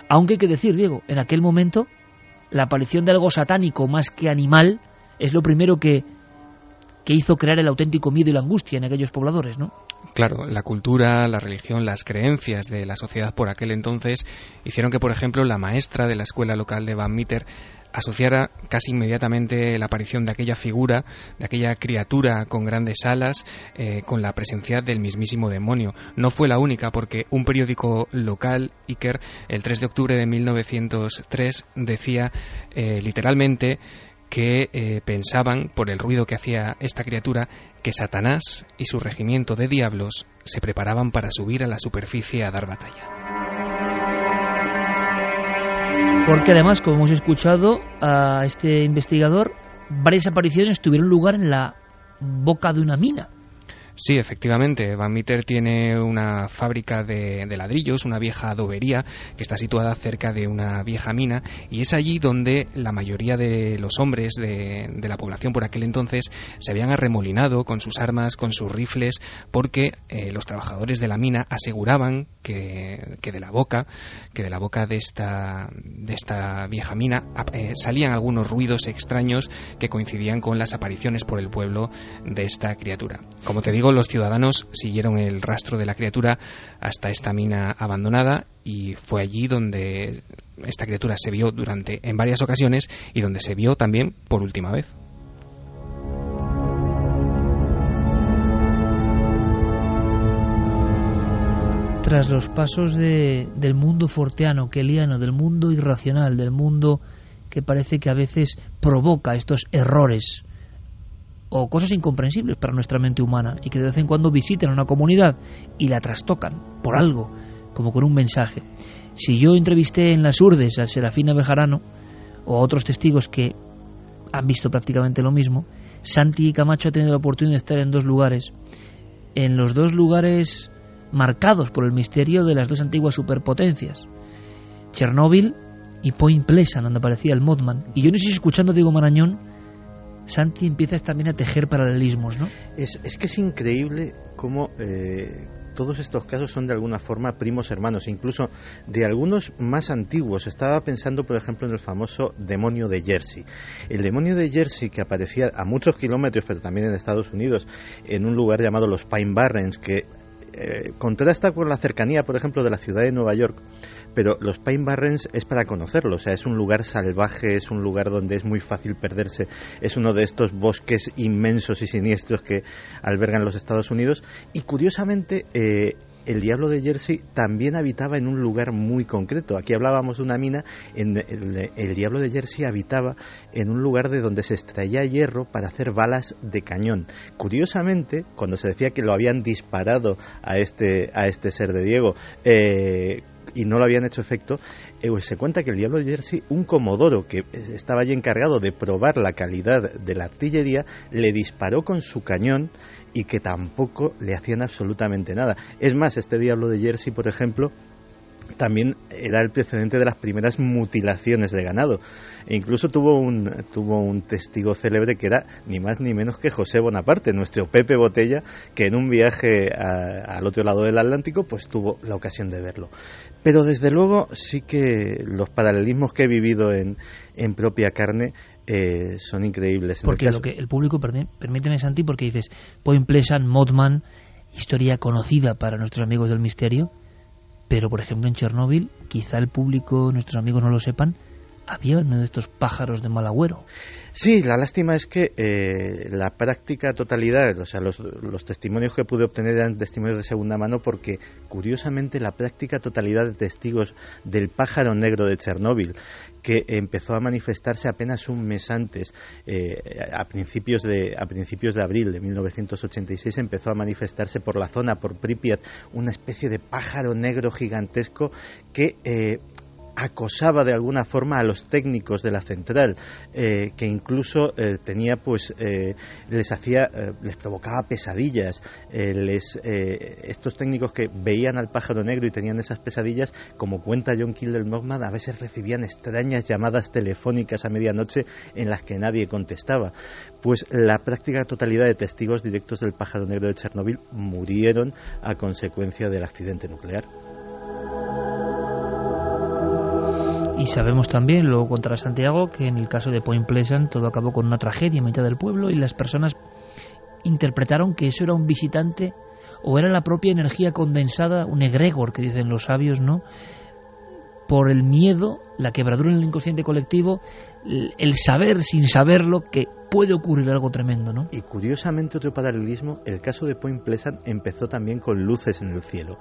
Aunque hay que decir, Diego, en aquel momento la aparición de algo satánico más que animal es lo primero que, que hizo crear el auténtico miedo y la angustia en aquellos pobladores, ¿no? Claro, la cultura, la religión, las creencias de la sociedad por aquel entonces hicieron que, por ejemplo, la maestra de la escuela local de Van Meter asociara casi inmediatamente la aparición de aquella figura, de aquella criatura con grandes alas, eh, con la presencia del mismísimo demonio. No fue la única, porque un periódico local, Iker, el 3 de octubre de 1903, decía eh, literalmente que eh, pensaban, por el ruido que hacía esta criatura, que Satanás y su regimiento de diablos se preparaban para subir a la superficie a dar batalla. Porque además, como hemos escuchado a este investigador, varias apariciones tuvieron lugar en la boca de una mina. Sí, efectivamente. Van Meter tiene una fábrica de, ladrillos, una vieja adobería que está situada cerca de una vieja mina y es allí donde la mayoría de los hombres de, la población por aquel entonces se habían arremolinado con sus armas, con sus rifles, porque eh, los trabajadores de la mina aseguraban que, de la boca, que de la boca de esta, de esta vieja mina eh, salían algunos ruidos extraños que coincidían con las apariciones por el pueblo de esta criatura. Como te digo, los ciudadanos siguieron el rastro de la criatura hasta esta mina abandonada y fue allí donde esta criatura se vio durante en varias ocasiones y donde se vio también por última vez. Tras los pasos de, del mundo forteano, keliano, del mundo irracional, del mundo que parece que a veces provoca estos errores, o cosas incomprensibles para nuestra mente humana y que de vez en cuando visitan una comunidad y la trastocan por algo, como con un mensaje. Si yo entrevisté en las Urdes a Serafina Bejarano o a otros testigos que han visto prácticamente lo mismo, Santi y Camacho han tenido la oportunidad de estar en dos lugares, en los dos lugares marcados por el misterio de las dos antiguas superpotencias, Chernóbil y Point Pleasant, donde aparecía el Modman. Y yo no estoy escuchando Diego Marañón Santi empiezas también a tejer paralelismos, ¿no? Es, que es increíble cómo eh, todos estos casos son de alguna forma primos hermanos, incluso de algunos más antiguos. Estaba pensando, por ejemplo, en el famoso demonio de Jersey. El demonio de Jersey, que aparecía a muchos kilómetros, pero también en Estados Unidos, en un lugar llamado los Pine Barrens, que eh, contrasta con la cercanía, por ejemplo, de la ciudad de Nueva York pero los Pine Barrens es para conocerlo, o sea, es un lugar salvaje, es un lugar donde es muy fácil perderse, es uno de estos bosques inmensos y siniestros que albergan los Estados Unidos y curiosamente eh, el diablo de Jersey también habitaba en un lugar muy concreto. Aquí hablábamos de una mina, en el, diablo de Jersey habitaba en un lugar de donde se extraía hierro para hacer balas de cañón. Curiosamente, cuando se decía que lo habían disparado a este, a este ser de Diego, eh, y no lo habían hecho efecto, eh, pues se cuenta que el Diablo de Jersey, un comodoro que estaba allí encargado de probar la calidad de la artillería, le disparó con su cañón y que tampoco le hacían absolutamente nada. Es más, este Diablo de Jersey, por ejemplo, también era el precedente de las primeras mutilaciones de ganado. E incluso tuvo un, tuvo un testigo célebre que era ni más ni menos que José Bonaparte, nuestro Pepe Botella, que en un viaje al otro lado del Atlántico pues tuvo la ocasión de verlo. Pero desde luego sí que los paralelismos que he vivido en, en propia carne eh, son increíbles. porque lo que el público, permíteme Santi, porque dices Point Pleasant, Modman, historia conocida para nuestros amigos del misterio, pero por ejemplo en Chernóbil, quizá el público, nuestros amigos no lo sepan, había uno de estos pájaros de mal agüero. Sí, la lástima es que eh, la práctica totalidad, o sea, los, los, testimonios que pude obtener eran testimonios de segunda mano porque, curiosamente, la práctica totalidad de testigos del pájaro negro de Chernóbil, que empezó a manifestarse apenas un mes antes, eh, a, principios de, a principios de abril de 1986, empezó a manifestarse por la zona, por Pripyat, una especie de pájaro negro gigantesco que eh, acosaba de alguna forma a los técnicos de la central, eh, que incluso eh, tenía, pues, eh, les hacía, les provocaba pesadillas. les, estos técnicos que veían al pájaro negro y tenían esas pesadillas, como cuenta John Kildell Mogman, a veces recibían extrañas llamadas telefónicas a medianoche en las que nadie contestaba. Pues la práctica totalidad de testigos directos del pájaro negro de Chernóbil murieron a consecuencia del accidente nuclear. Y sabemos también, luego contra Santiago, que en el caso de Point Pleasant todo acabó con una tragedia en mitad del pueblo y las personas interpretaron que eso era un visitante o era la propia energía condensada, un egregor que dicen los sabios, ¿no? Por el miedo, la quebradura en el inconsciente colectivo, el saber sin saberlo que puede ocurrir algo tremendo, ¿no? Y curiosamente otro paralelismo, el caso de Point Pleasant empezó también con luces en el cielo.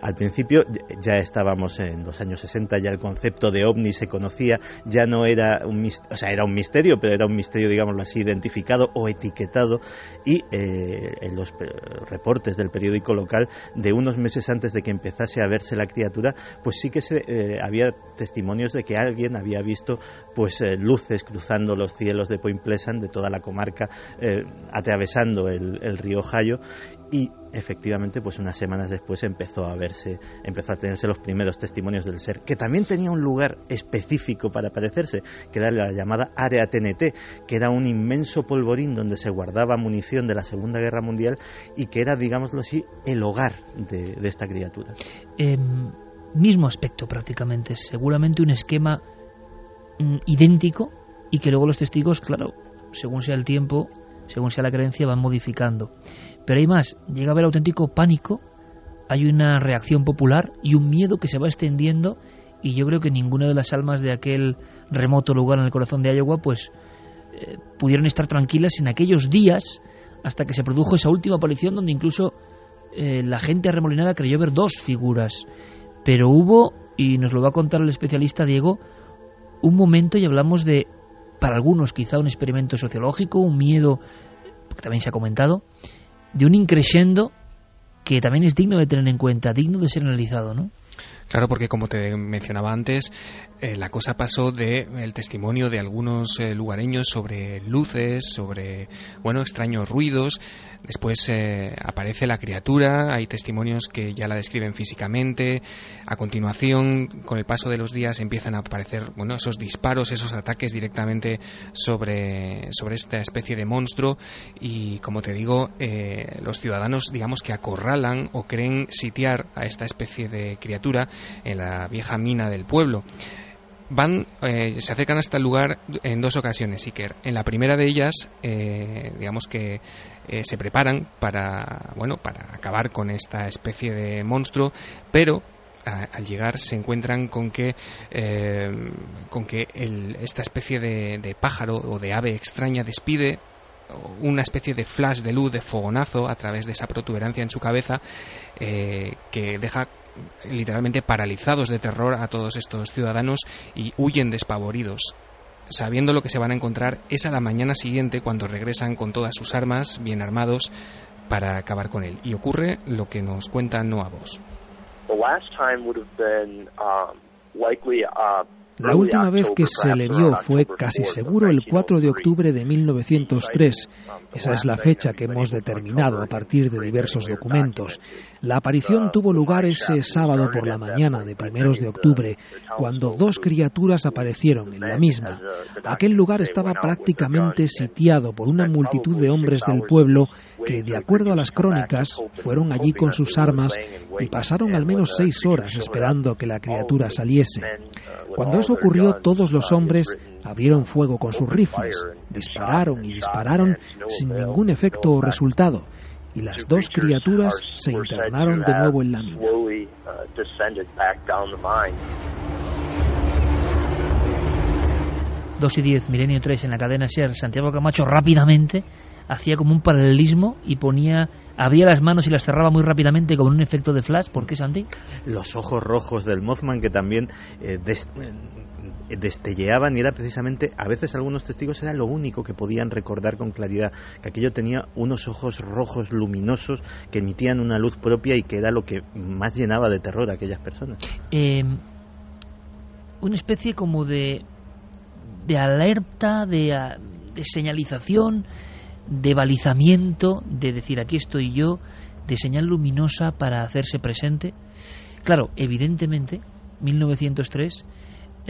Al principio ya estábamos en los años 60, ya el concepto de ovni se conocía, ya no era un, o sea, era un misterio, pero era un misterio, digámoslo así, identificado o etiquetado. Y eh, en los reportes del periódico local de unos meses antes de que empezase a verse la criatura, pues sí que se, eh, había testimonios de que alguien había visto pues eh, luces cruzando los cielos de Point Pleasant, de toda la comarca, atravesando el, el río Jayo y efectivamente pues unas semanas después empezó a verse empezó a tenerse los primeros testimonios del ser que también tenía un lugar específico para aparecerse que era la llamada área TNT que era un inmenso polvorín donde se guardaba munición de la Segunda Guerra Mundial y que era digámoslo así el hogar de, esta criatura. Em, mismo aspecto prácticamente. Seguramente un esquema mm, idéntico y que luego los testigos claro según sea el tiempo según sea la creencia van modificando pero hay más, llega a haber auténtico pánico, hay una reacción popular y un miedo que se va extendiendo y yo creo que ninguna de las almas de aquel remoto lugar en el corazón de Iowa pues eh, pudieron estar tranquilas en aquellos días hasta que se produjo esa última aparición donde incluso eh, la gente arremolinada creyó ver dos figuras. Pero hubo, y nos lo va a contar el especialista Diego, un momento y hablamos de, para algunos quizá un experimento sociológico, un miedo, que también se ha comentado, de un increyendo que también es digno de tener en cuenta, digno de ser analizado, ¿no? Claro, porque como te mencionaba antes, eh, la cosa pasó de el testimonio de algunos eh, lugareños sobre luces, sobre bueno extraños ruidos. Después eh, aparece la criatura, hay testimonios que ya la describen físicamente. A continuación, con el paso de los días, empiezan a aparecer bueno esos disparos, esos ataques directamente sobre sobre esta especie de monstruo. Y como te digo, los ciudadanos, digamos que acorralan o creen sitiar a esta especie de criatura en la vieja mina del pueblo van, eh, se acercan hasta el lugar en dos ocasiones, Iker. En la primera de ellas, eh, digamos que eh, se preparan para, bueno, para acabar con esta especie de monstruo, pero al llegar se encuentran con que con que esta especie de, pájaro o de ave extraña despide una especie de flash de luz, de fogonazo a través de esa protuberancia en su cabeza que deja literalmente paralizados de terror a todos estos ciudadanos y huyen despavoridos sabiendo lo que se van a encontrar es a la mañana siguiente cuando regresan con todas sus armas bien armados para acabar con él y ocurre lo que nos cuenta Noah Vos. The um, uh, La última vez que se le vio fue casi seguro el 4 de octubre de 1903. Esa es la fecha que hemos determinado a partir de diversos documentos. La aparición tuvo lugar ese sábado por la mañana de primeros de octubre, cuando dos criaturas aparecieron en la misma. Aquel lugar estaba prácticamente sitiado por una multitud de hombres del pueblo que, de acuerdo a las crónicas, fueron allí con sus armas y pasaron al menos seis horas esperando que la criatura saliese. Cuando eso ocurrió, todos los hombres abrieron fuego con sus rifles, dispararon y dispararon sin ningún efecto o resultado, y las dos criaturas se internaron de nuevo en la mina. Dos y diez, Milenio 3 en la cadena SER, Santiago Camacho rápidamente hacía como un paralelismo y ponía, abría las manos y las cerraba muy rápidamente como un efecto de flash. ¿Por qué, Santi? Los ojos rojos del Mothman que también eh, eh, destelleaban y era precisamente, a veces algunos testigos era lo único que podían recordar con claridad, que aquello tenía unos ojos rojos luminosos que emitían una luz propia y que era lo que más llenaba de terror a aquellas personas. Eh, una especie como de, de alerta, de, de señalización de balizamiento, de decir aquí estoy yo, de señal luminosa para hacerse presente. Claro, evidentemente, 1903,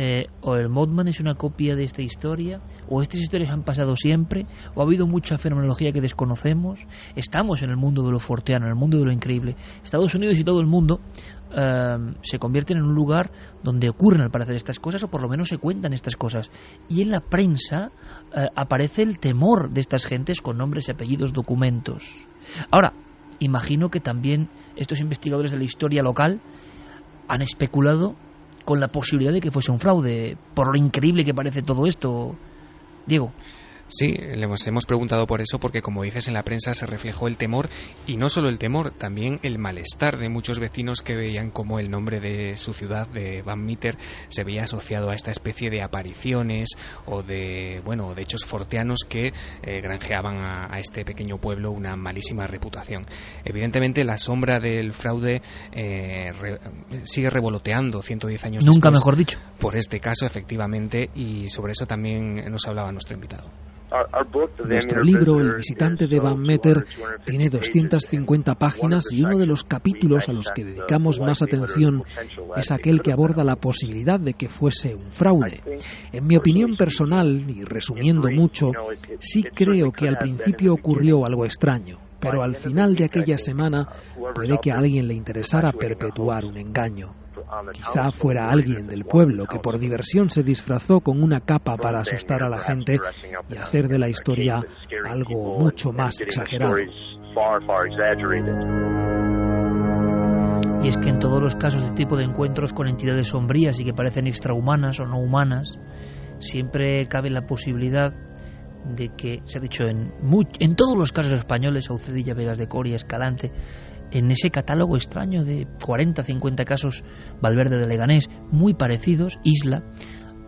eh, o el Modman es una copia de esta historia, o estas historias han pasado siempre, o ha habido mucha fenomenología que desconocemos. Estamos en el mundo de lo forteano, en el mundo de lo increíble. Estados Unidos y todo el mundo Em, se convierten en un lugar donde ocurren al parecer estas cosas o por lo menos se cuentan estas cosas. Y en la prensa eh, aparece el temor de estas gentes con nombres y apellidos, documentos. Ahora, imagino que también estos investigadores de la historia local han especulado con la posibilidad de que fuese un fraude, por lo increíble que parece todo esto. Diego. Sí, le hemos, preguntado por eso porque, como dices, en la prensa se reflejó el temor y no solo el temor, también el malestar de muchos vecinos que veían como el nombre de su ciudad, de Van Meter, se veía asociado a esta especie de apariciones o de, bueno, de hechos forteanos que eh, granjeaban a, este pequeño pueblo una malísima reputación. Evidentemente, la sombra del fraude eh, sigue revoloteando 110 años Nunca mejor dicho. Por este caso, efectivamente, y sobre eso también nos hablaba nuestro invitado. Nuestro libro, El visitante de Van Meter, tiene 250 páginas y uno de los capítulos a los que dedicamos más atención es aquel que aborda la posibilidad de que fuese un fraude. En mi opinión personal, y resumiendo mucho, sí creo que al principio ocurrió algo extraño, pero al final de aquella semana puede que a alguien le interesara perpetuar un engaño. Quizá fuera alguien del pueblo que por diversión se disfrazó con una capa para asustar a la gente y hacer de la historia algo mucho más exagerado. Y es que en todos los casos este tipo de encuentros con entidades sombrías y que parecen extrahumanas o no humanas, siempre cabe la posibilidad de que, se ha dicho en, en todos los casos españoles, Saucedilla, Vegas de Coria, Escalante, en ese catálogo extraño de 40, 50 casos Valverde de Leganés, muy parecidos, Isla,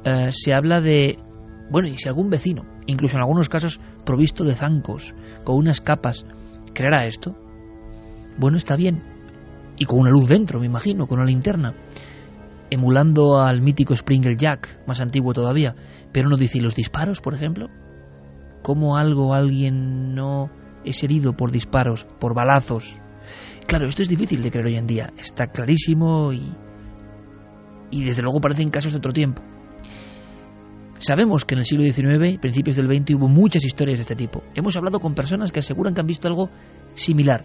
eh, se habla de, bueno, y si algún vecino, incluso en algunos casos provisto de zancos, con unas capas, ¿creerá esto? Bueno, está bien. Y con una luz dentro, me imagino, con una linterna, emulando al mítico Springer Jack, más antiguo todavía. Pero no dice, los disparos, por ejemplo? ¿Cómo algo, alguien no es herido por disparos, por balazos, Claro, esto es difícil de creer hoy en día, está clarísimo y, y desde luego parecen casos de otro tiempo. Sabemos que en el siglo XIX, principios del XX, hubo muchas historias de este tipo. Hemos hablado con personas que aseguran que han visto algo similar.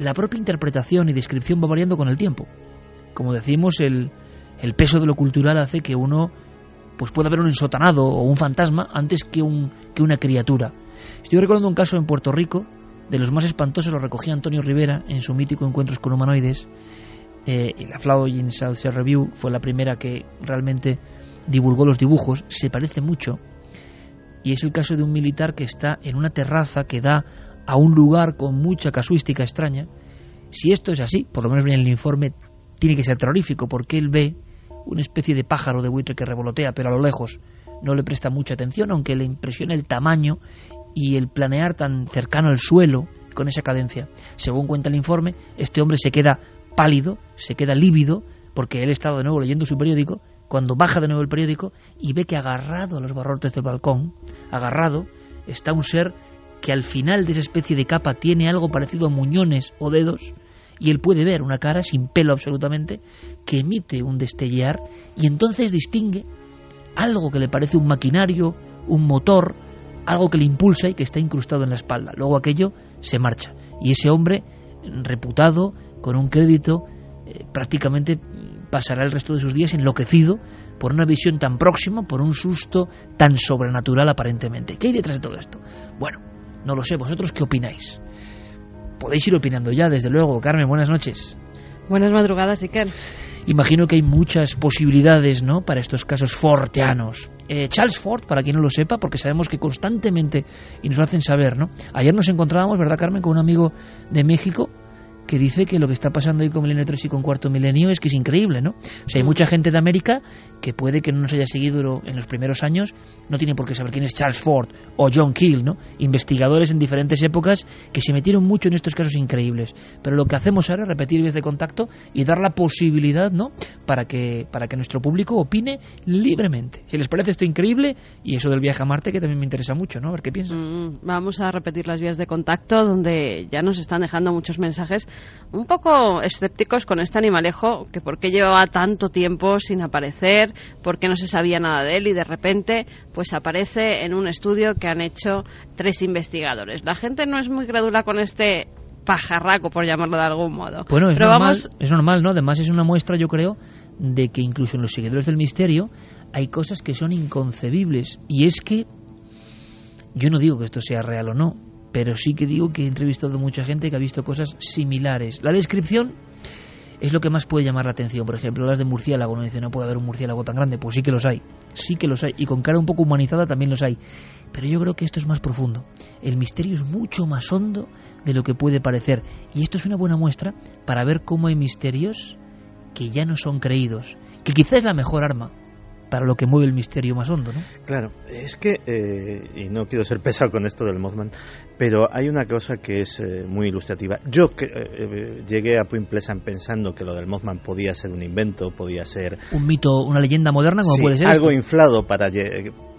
La propia interpretación y descripción va variando con el tiempo. Como decimos, el, el peso de lo cultural hace que uno pues pueda ver un ensotanado o un fantasma antes que, un, que una criatura. Estoy recordando un caso en Puerto Rico de los más espantosos lo recogía Antonio Rivera en su mítico Encuentros con Humanoides. Eh, y la in South Review fue la primera que realmente divulgó los dibujos. Se parece mucho. Y es el caso de un militar que está en una terraza que da a un lugar con mucha casuística extraña. Si esto es así, por lo menos en el informe, tiene que ser terrorífico, porque él ve una especie de pájaro de buitre que revolotea, pero a lo lejos no le presta mucha atención, aunque le impresiona el tamaño y el planear tan cercano al suelo con esa cadencia. Según cuenta el informe, este hombre se queda pálido, se queda lívido, porque él estaba de nuevo leyendo su periódico, cuando baja de nuevo el periódico y ve que agarrado a los barrotes del balcón, agarrado, está un ser que al final de esa especie de capa tiene algo parecido a muñones o dedos, y él puede ver una cara sin pelo absolutamente, que emite un destellear, y entonces distingue algo que le parece un maquinario, un motor, algo que le impulsa y que está incrustado en la espalda. Luego aquello se marcha, y ese hombre, reputado, con un crédito, eh, prácticamente pasará el resto de sus días enloquecido por una visión tan próxima, por un susto tan sobrenatural aparentemente. ¿Qué hay detrás de todo esto? Bueno, no lo sé, ¿vosotros qué opináis? Podéis ir opinando ya, desde luego. Carmen, buenas noches. Buenas madrugadas, Iker. Imagino que hay muchas posibilidades, ¿no?, para estos casos forteanos. Eh, Charles Ford, para quien no lo sepa, porque sabemos que constantemente, y nos lo hacen saber, ¿no? Ayer nos encontrábamos, ¿verdad, Carmen?, con un amigo de México que dice que lo que está pasando hoy con Milenio 3 y con Cuarto Milenio es que es increíble, ¿no? O sea, hay mucha gente de América que puede que no nos haya seguido en los primeros años, no tiene por qué saber quién es Charles Ford o John Keel, ¿no? Investigadores en diferentes épocas que se metieron mucho en estos casos increíbles. Pero lo que hacemos ahora es repetir vías de contacto y dar la posibilidad, ¿no? Para que, para que nuestro público opine libremente. Si les parece esto increíble, y eso del viaje a Marte que también me interesa mucho, ¿no? A ver qué piensan. Mm, vamos a repetir las vías de contacto donde ya nos están dejando muchos mensajes un poco escépticos con este animalejo, que por qué llevaba tanto tiempo sin aparecer, por qué no se sabía nada de él y de repente pues aparece en un estudio que han hecho tres investigadores. La gente no es muy crédula con este pajarraco, por llamarlo de algún modo. Bueno, es, normal, es normal, ¿no? Además es una muestra, yo creo, de que incluso en los seguidores del misterio hay cosas que son inconcebibles. Y es que, yo no digo que esto sea real o no, pero sí que digo que he entrevistado a mucha gente que ha visto cosas similares. La descripción es lo que más puede llamar la atención. Por ejemplo, las de murciélago. Uno dice, no puede haber un murciélago tan grande. Pues sí que los hay. Sí que los hay. Y con cara un poco humanizada también los hay. Pero yo creo que esto es más profundo. El misterio es mucho más hondo de lo que puede parecer. Y esto es una buena muestra para ver cómo hay misterios que ya no son creídos. Que quizá es la mejor arma para lo que mueve el misterio más hondo, ¿no? Claro, es que, eh, y no quiero ser pesado con esto del Mothman, pero hay una cosa que es eh, muy ilustrativa. Yo que, eh, llegué a Pleasant pensando que lo del Mothman podía ser un invento, podía ser... Un mito, una leyenda moderna, como puede ser. Algo inflado para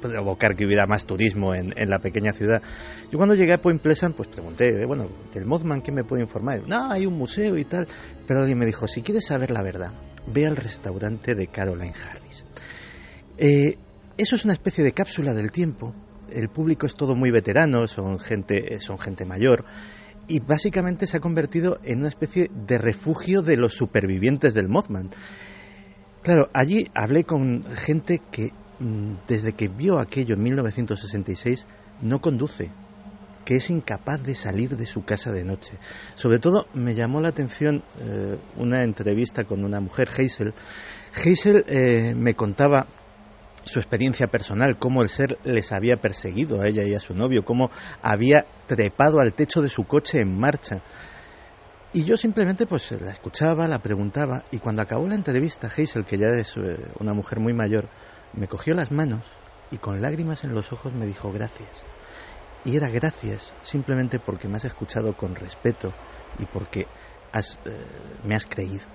provocar que hubiera más turismo en, en, la pequeña ciudad. Yo cuando llegué a Point Pleasant, pues pregunté, bueno, del Mothman, ¿quién me puede informar? No, hay un museo y tal. Pero alguien me dijo, si quieres saber la verdad, ve al restaurante de Caroline Harris. Eh, eso es una especie de cápsula del tiempo. El público es todo muy veterano, son gente, son gente mayor, y básicamente se ha convertido en una especie de refugio de los supervivientes del Mothman. Claro, allí hablé con gente que mm, desde que vio aquello en 1966 no conduce, que es incapaz de salir de su casa de noche. Sobre todo me llamó la atención eh, una entrevista con una mujer, Hazel. Hazel eh, me contaba su experiencia personal, cómo el ser les había perseguido a ella y a su novio, cómo había trepado al techo de su coche en marcha. Y yo simplemente pues la escuchaba, la preguntaba y cuando acabó la entrevista, Hazel, que ya es eh, una mujer muy mayor, me cogió las manos y con lágrimas en los ojos me dijo gracias. Y era gracias simplemente porque me has escuchado con respeto y porque has, eh, me has creído.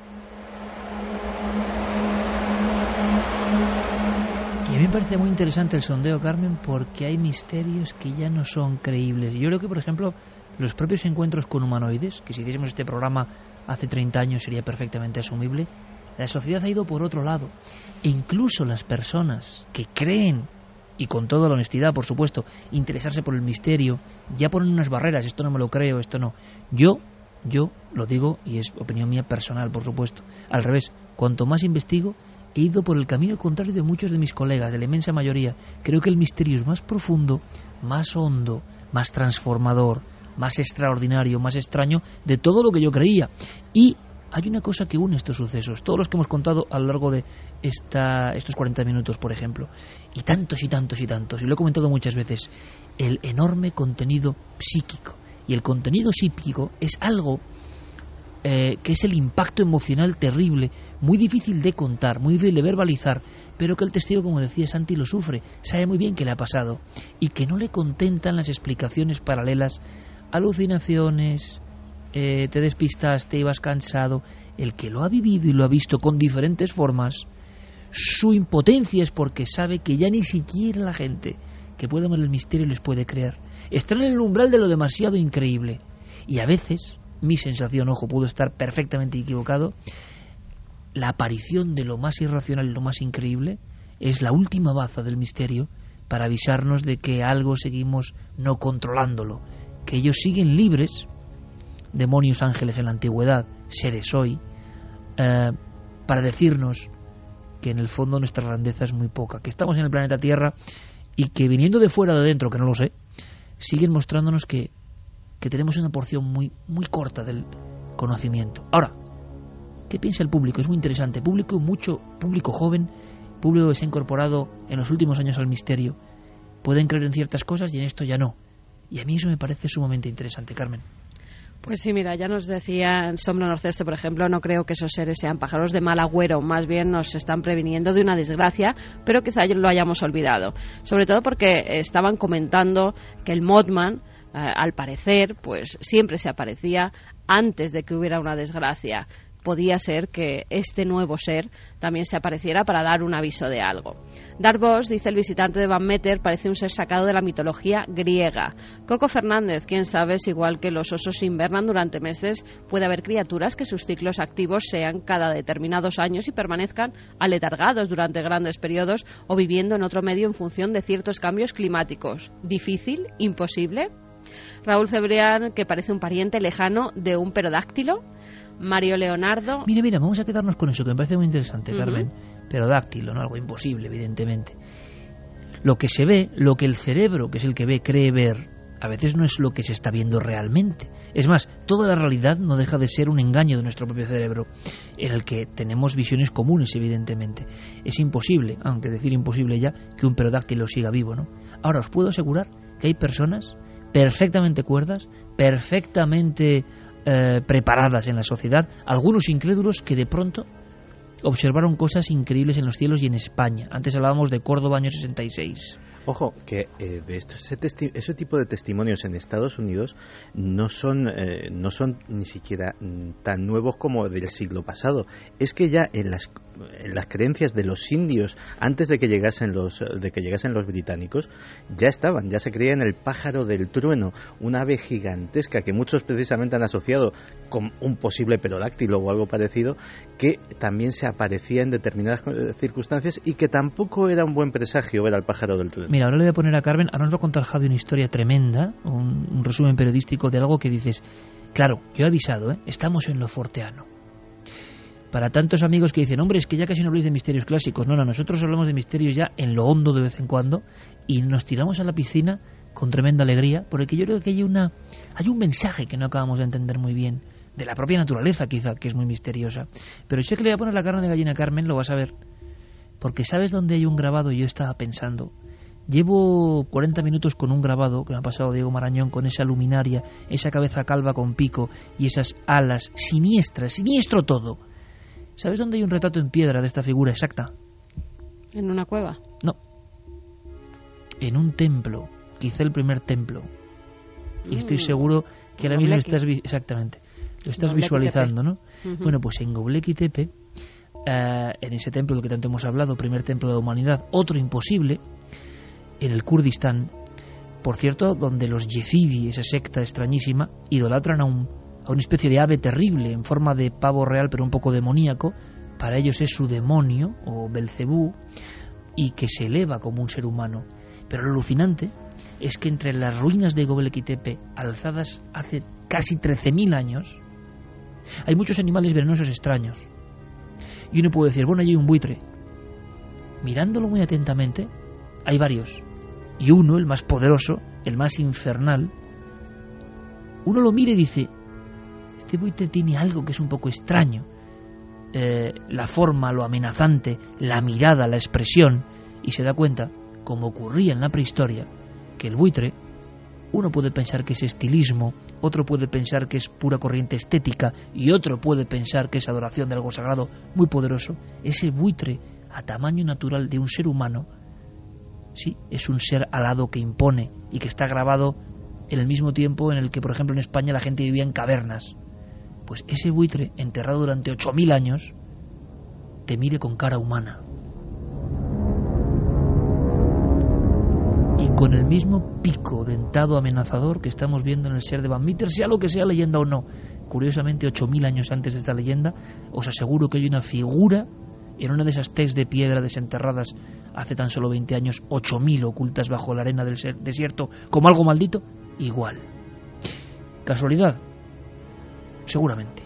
Y a mí me parece muy interesante el sondeo, Carmen, porque hay misterios que ya no son creíbles. Yo creo que, por ejemplo, los propios encuentros con humanoides, que si hiciésemos este programa hace 30 años sería perfectamente asumible, la sociedad ha ido por otro lado. E incluso las personas que creen, y con toda la honestidad, por supuesto, interesarse por el misterio, ya ponen unas barreras, esto no me lo creo, esto no. Yo, yo lo digo, y es opinión mía personal, por supuesto, al revés, cuanto más investigo, he ido por el camino contrario de muchos de mis colegas, de la inmensa mayoría. Creo que el misterio es más profundo, más hondo, más transformador, más extraordinario, más extraño de todo lo que yo creía. Y hay una cosa que une estos sucesos, todos los que hemos contado a lo largo de esta, estos 40 minutos, por ejemplo, y tantos y tantos y tantos, y lo he comentado muchas veces, el enorme contenido psíquico. Y el contenido psíquico es algo eh, que es el impacto emocional terrible, muy difícil de contar, muy difícil de verbalizar, pero que el testigo, como decía Santi, lo sufre, sabe muy bien que le ha pasado y que no le contentan las explicaciones paralelas, alucinaciones, eh, te despistaste, ibas cansado. El que lo ha vivido y lo ha visto con diferentes formas, Su impotencia es porque sabe que ya ni siquiera la gente que puede amar el misterio les puede creer. Están en el umbral de lo demasiado increíble. Y a veces, mi sensación, ojo, puedo estar perfectamente equivocado, la aparición de lo más irracional y lo más increíble es la última baza del misterio para avisarnos de que algo seguimos no controlándolo, que ellos siguen libres, demonios ángeles en la antigüedad, seres hoy, eh, para decirnos que en el fondo nuestra grandeza es muy poca, que estamos en el planeta Tierra y que viniendo de fuera de dentro, que no lo sé, siguen mostrándonos que, que tenemos una porción muy, muy corta del conocimiento. Ahora, ¿qué piensa el público? Es muy interesante. Público mucho, público joven, público que se ha incorporado en los últimos años al misterio. Pueden creer en ciertas cosas y en esto ya no. Y a mí eso me parece sumamente interesante, Carmen. Pues sí, mira, ya nos decía Sombra Norceste, por ejemplo, no creo que esos seres sean pájaros de mal agüero, más bien nos están previniendo de una desgracia, pero quizá lo hayamos olvidado. Sobre todo porque estaban comentando que el Modman, al parecer, pues siempre se aparecía antes de que hubiera una desgracia podía ser que este nuevo ser también se apareciera para dar un aviso de algo. Darvos, dice el visitante de Van Meter, parece un ser sacado de la mitología griega. Coco Fernández, quién sabe si igual que los osos invernan durante meses, puede haber criaturas que sus ciclos activos sean cada determinados años y permanezcan aletargados durante grandes periodos o viviendo en otro medio en función de ciertos cambios climáticos. ¿Difícil? ¿Imposible? Raúl Cebrián, que parece un pariente lejano de un perodáctilo. Mario Leonardo. Mira, mira, vamos a quedarnos con eso, que me parece muy interesante, Carmen. Pero dáctilo, ¿no? Algo imposible, evidentemente. Lo que se ve, lo que el cerebro, que es el que ve, cree ver, a veces no es lo que se está viendo realmente. Es más, toda la realidad no deja de ser un engaño de nuestro propio cerebro, en el que tenemos visiones comunes, evidentemente. Es imposible, aunque decir imposible ya, que un perodáctilo siga vivo, ¿no? Ahora os puedo asegurar que hay personas perfectamente cuerdas, perfectamente eh, preparadas en la sociedad, algunos incrédulos que de pronto observaron cosas increíbles en los cielos y en España. Antes hablábamos de Córdoba año 66. Ojo, que eh, esto, ese, tipo de testimonios en Estados Unidos no son, eh, no son ni siquiera mm, tan nuevos como del siglo pasado. Es que ya en las, las creencias de los indios, antes de que, llegasen los, de que llegasen los británicos, ya estaban, ya se creía en el pájaro del trueno, una ave gigantesca que muchos precisamente han asociado con un posible perodáctilo o algo parecido, que también se aparecía en determinadas eh, circunstancias y que tampoco era un buen presagio ver al pájaro del trueno. Mira, ahora le voy a poner a Carmen, ahora nos va a contar Javi una historia tremenda, un, resumen periodístico de algo que dices, claro, yo he avisado, ¿eh? estamos en lo forteano. Para tantos amigos que dicen, hombre, es que ya casi no habléis de misterios clásicos. No, no, nosotros hablamos de misterios ya en lo hondo de vez en cuando y nos tiramos a la piscina con tremenda alegría, porque yo creo que hay, una, hay un mensaje que no acabamos de entender muy bien, de la propia naturaleza quizá, que es muy misteriosa. Pero sé que le voy a poner la carne de gallina Carmen, lo vas a ver. Porque sabes dónde hay un grabado, yo estaba pensando, Llevo 40 minutos con un grabado que me ha pasado Diego Marañón con esa luminaria, esa cabeza calva con pico y esas alas siniestras, siniestro todo. ¿Sabes dónde hay un retrato en piedra de esta figura exacta? ¿En una cueva? No. En un templo, quizá el primer templo. Y estoy mm. seguro que ahora mismo estás exactamente lo estás visualizando, ¿no? Bueno, pues en Göbekli Tepe, eh, en ese templo del que tanto hemos hablado, primer templo de la humanidad, otro imposible, en el Kurdistán, por cierto, donde los yezidi, esa secta extrañísima, idolatran a, un, a una especie de ave terrible en forma de pavo real pero un poco demoníaco, para ellos es su demonio o Belcebú y que se eleva como un ser humano. Pero lo alucinante es que entre las ruinas de Gobekli Tepe, alzadas hace casi 13.000 años, hay muchos animales venenosos extraños. Y uno puede decir, bueno, allí hay un buitre. Mirándolo muy atentamente, hay varios y uno, el más poderoso, el más infernal, uno lo mira y dice, este buitre tiene algo que es un poco extraño. Eh, la forma, lo amenazante, la mirada, la expresión, y se da cuenta, como ocurría en la prehistoria, que el buitre, uno puede pensar que es estilismo, otro puede pensar que es pura corriente estética, y otro puede pensar que es adoración de algo sagrado muy poderoso, ese buitre a tamaño natural de un ser humano Sí, es un ser alado que impone y que está grabado en el mismo tiempo en el que, por ejemplo, en España la gente vivía en cavernas pues ese buitre enterrado durante 8.000 años te mire con cara humana. Y con el mismo pico dentado amenazador que estamos viendo en el ser de Van Meter, sea lo que sea leyenda o no. Curiosamente, 8.000 años antes de esta leyenda, os aseguro que hay una figura en una de esas tex de piedra desenterradas hace tan solo 20 años, 8.000 ocultas bajo la arena del desierto como algo maldito, igual. ¿Casualidad? Seguramente.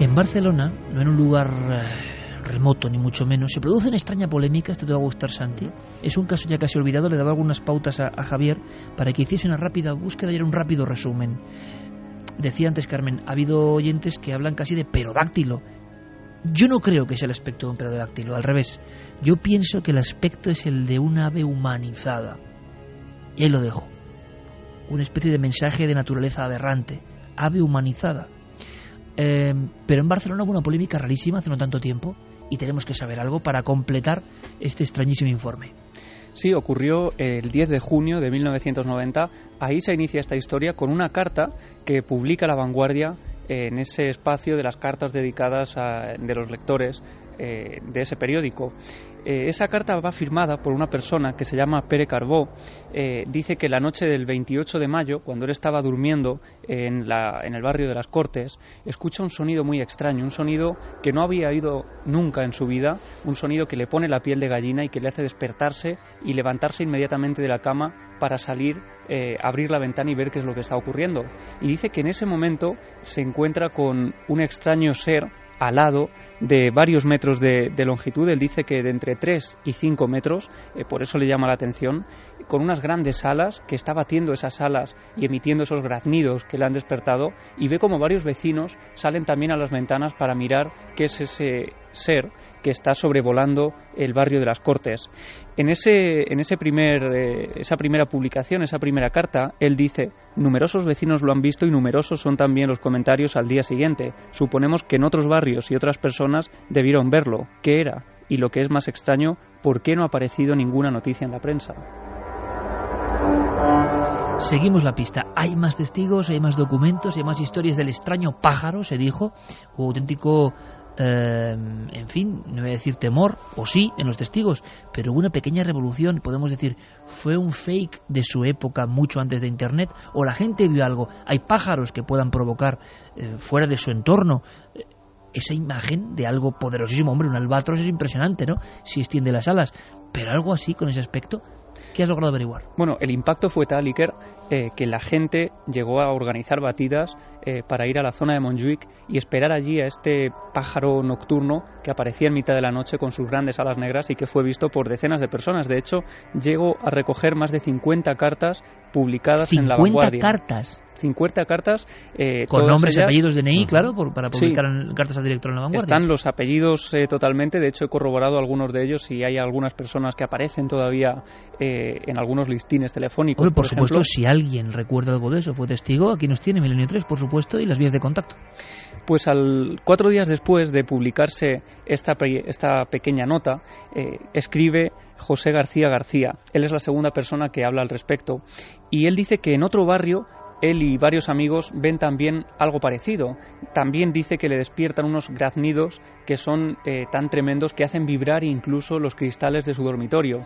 En Barcelona, no en un lugar eh, remoto ni mucho menos, se produce una extraña polémica, esto te va a gustar Santi. Es un caso ya casi olvidado, le daba algunas pautas a, a Javier para que hiciese una rápida búsqueda y un rápido resumen. Decía antes Carmen, ha habido oyentes que hablan casi de perodáctilo. Yo no creo que sea el aspecto de un perodáctilo, al revés. Yo pienso que el aspecto es el de un ave humanizada. Y ahí lo dejo. Una especie de mensaje de naturaleza aberrante, ave humanizada. Eh, pero en Barcelona hubo una polémica rarísima hace no tanto tiempo y tenemos que saber algo para completar este extrañísimo informe. Sí, ocurrió el 10 de junio de 1990. Ahí se inicia esta historia con una carta que publica La Vanguardia en ese espacio de las cartas dedicadas a, de los lectores eh, de ese periódico. Eh, esa carta va firmada por una persona que se llama Pere Carbó. Eh, dice que la noche del 28 de mayo, cuando él estaba durmiendo en, la, en el barrio de las Cortes, escucha un sonido muy extraño, un sonido que no había oído nunca en su vida, un sonido que le pone la piel de gallina y que le hace despertarse y levantarse inmediatamente de la cama para salir, eh, abrir la ventana y ver qué es lo que está ocurriendo. Y dice que en ese momento se encuentra con un extraño ser alado de varios metros de, longitud. Él dice que de entre 3 y 5 metros, eh, por eso le llama la atención, con unas grandes alas, que está batiendo esas alas y emitiendo esos graznidos que le han despertado, y ve como varios vecinos salen también a las ventanas para mirar qué es ese ser está sobrevolando el barrio de las Cortes. En, ese, en ese primer, eh, esa primera publicación, esa primera carta, él dice, numerosos vecinos lo han visto y numerosos son también los comentarios al día siguiente. Suponemos que en otros barrios y otras personas debieron verlo. ¿Qué era? Y lo que es más extraño, ¿por qué no ha aparecido ninguna noticia en la prensa? Seguimos la pista. Hay más testigos, hay más documentos, hay más historias del extraño pájaro, se dijo, o auténtico Em, en fin, no voy a decir temor, o sí, en los testigos, pero hubo una pequeña revolución, podemos decir, fue un fake de su época mucho antes de Internet, o la gente vio algo, hay pájaros que puedan provocar eh, fuera de su entorno eh, esa imagen de algo poderosísimo, hombre, un albatros es impresionante, ¿no? Si extiende las alas, pero algo así con ese aspecto, ¿Qué has logrado averiguar? Bueno, el impacto fue tal, Iker, eh, que la gente llegó a organizar batidas eh, para ir a la zona de Montjuic y esperar allí a este pájaro nocturno que aparecía en mitad de la noche con sus grandes alas negras y que fue visto por decenas de personas. De hecho, llegó a recoger más de 50 cartas publicadas en La Vanguardia. cartas? 50 cartas. Eh, Con nombres y apellidos de NI, claro, para publicar cartas al director en la vanguardia. Están los apellidos eh, totalmente, de hecho he corroborado algunos de ellos y hay algunas personas que aparecen todavía eh, en algunos listines telefónicos. por, supuesto, si alguien recuerda algo de eso, fue testigo, aquí nos tiene Milenio 3, por supuesto, y las vías de contacto. Pues al, cuatro días después de publicarse esta, esta pequeña nota, escribe José García García. Él es la segunda persona que habla al respecto. Y él dice que en otro barrio él y varios amigos ven también algo parecido. También dice que le despiertan unos graznidos que son eh, tan tremendos que hacen vibrar incluso los cristales de su dormitorio.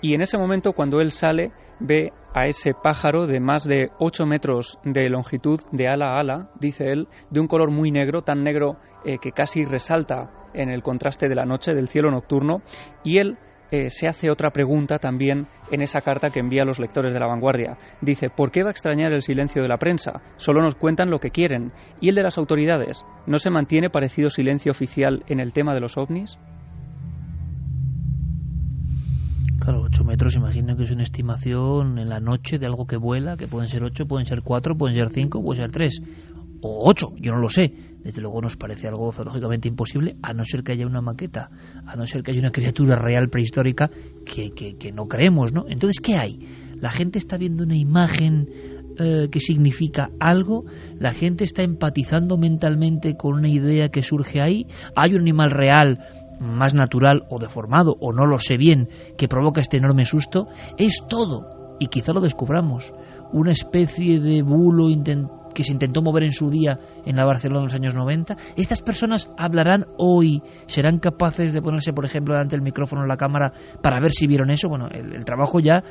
Y en ese momento, cuando él sale, ve a ese pájaro de más de 8 metros de longitud, de ala a ala, dice él, de un color muy negro, tan negro eh, que casi resalta en el contraste de la noche, del cielo nocturno, y él eh, se hace otra pregunta también en esa carta que envía a los lectores de la vanguardia. Dice, ¿por qué va a extrañar el silencio de la prensa? Solo nos cuentan lo que quieren. ¿Y el de las autoridades? ¿No se mantiene parecido silencio oficial en el tema de los ovnis? Claro, 8 metros, imagino que es una estimación en la noche de algo que vuela, que pueden ser 8, pueden ser 4, pueden ser 5, pueden ser 3 o 8, yo no lo sé desde luego nos parece algo zoológicamente imposible, a no ser que haya una maqueta, a no ser que haya una criatura real prehistórica que, que, no creemos, ¿no? Entonces, ¿qué hay? La gente está viendo una imagen eh, que significa algo, la gente está empatizando mentalmente con una idea que surge ahí, hay un animal real más natural o deformado, o no lo sé bien, que provoca este enorme susto, es todo, y quizá lo descubramos, una especie de bulo que se intentó mover en su día en la Barcelona en los años 90. Estas personas hablarán hoy, serán capaces de ponerse, por ejemplo, delante del micrófono en la cámara para ver si vieron eso. Bueno, el, trabajo ya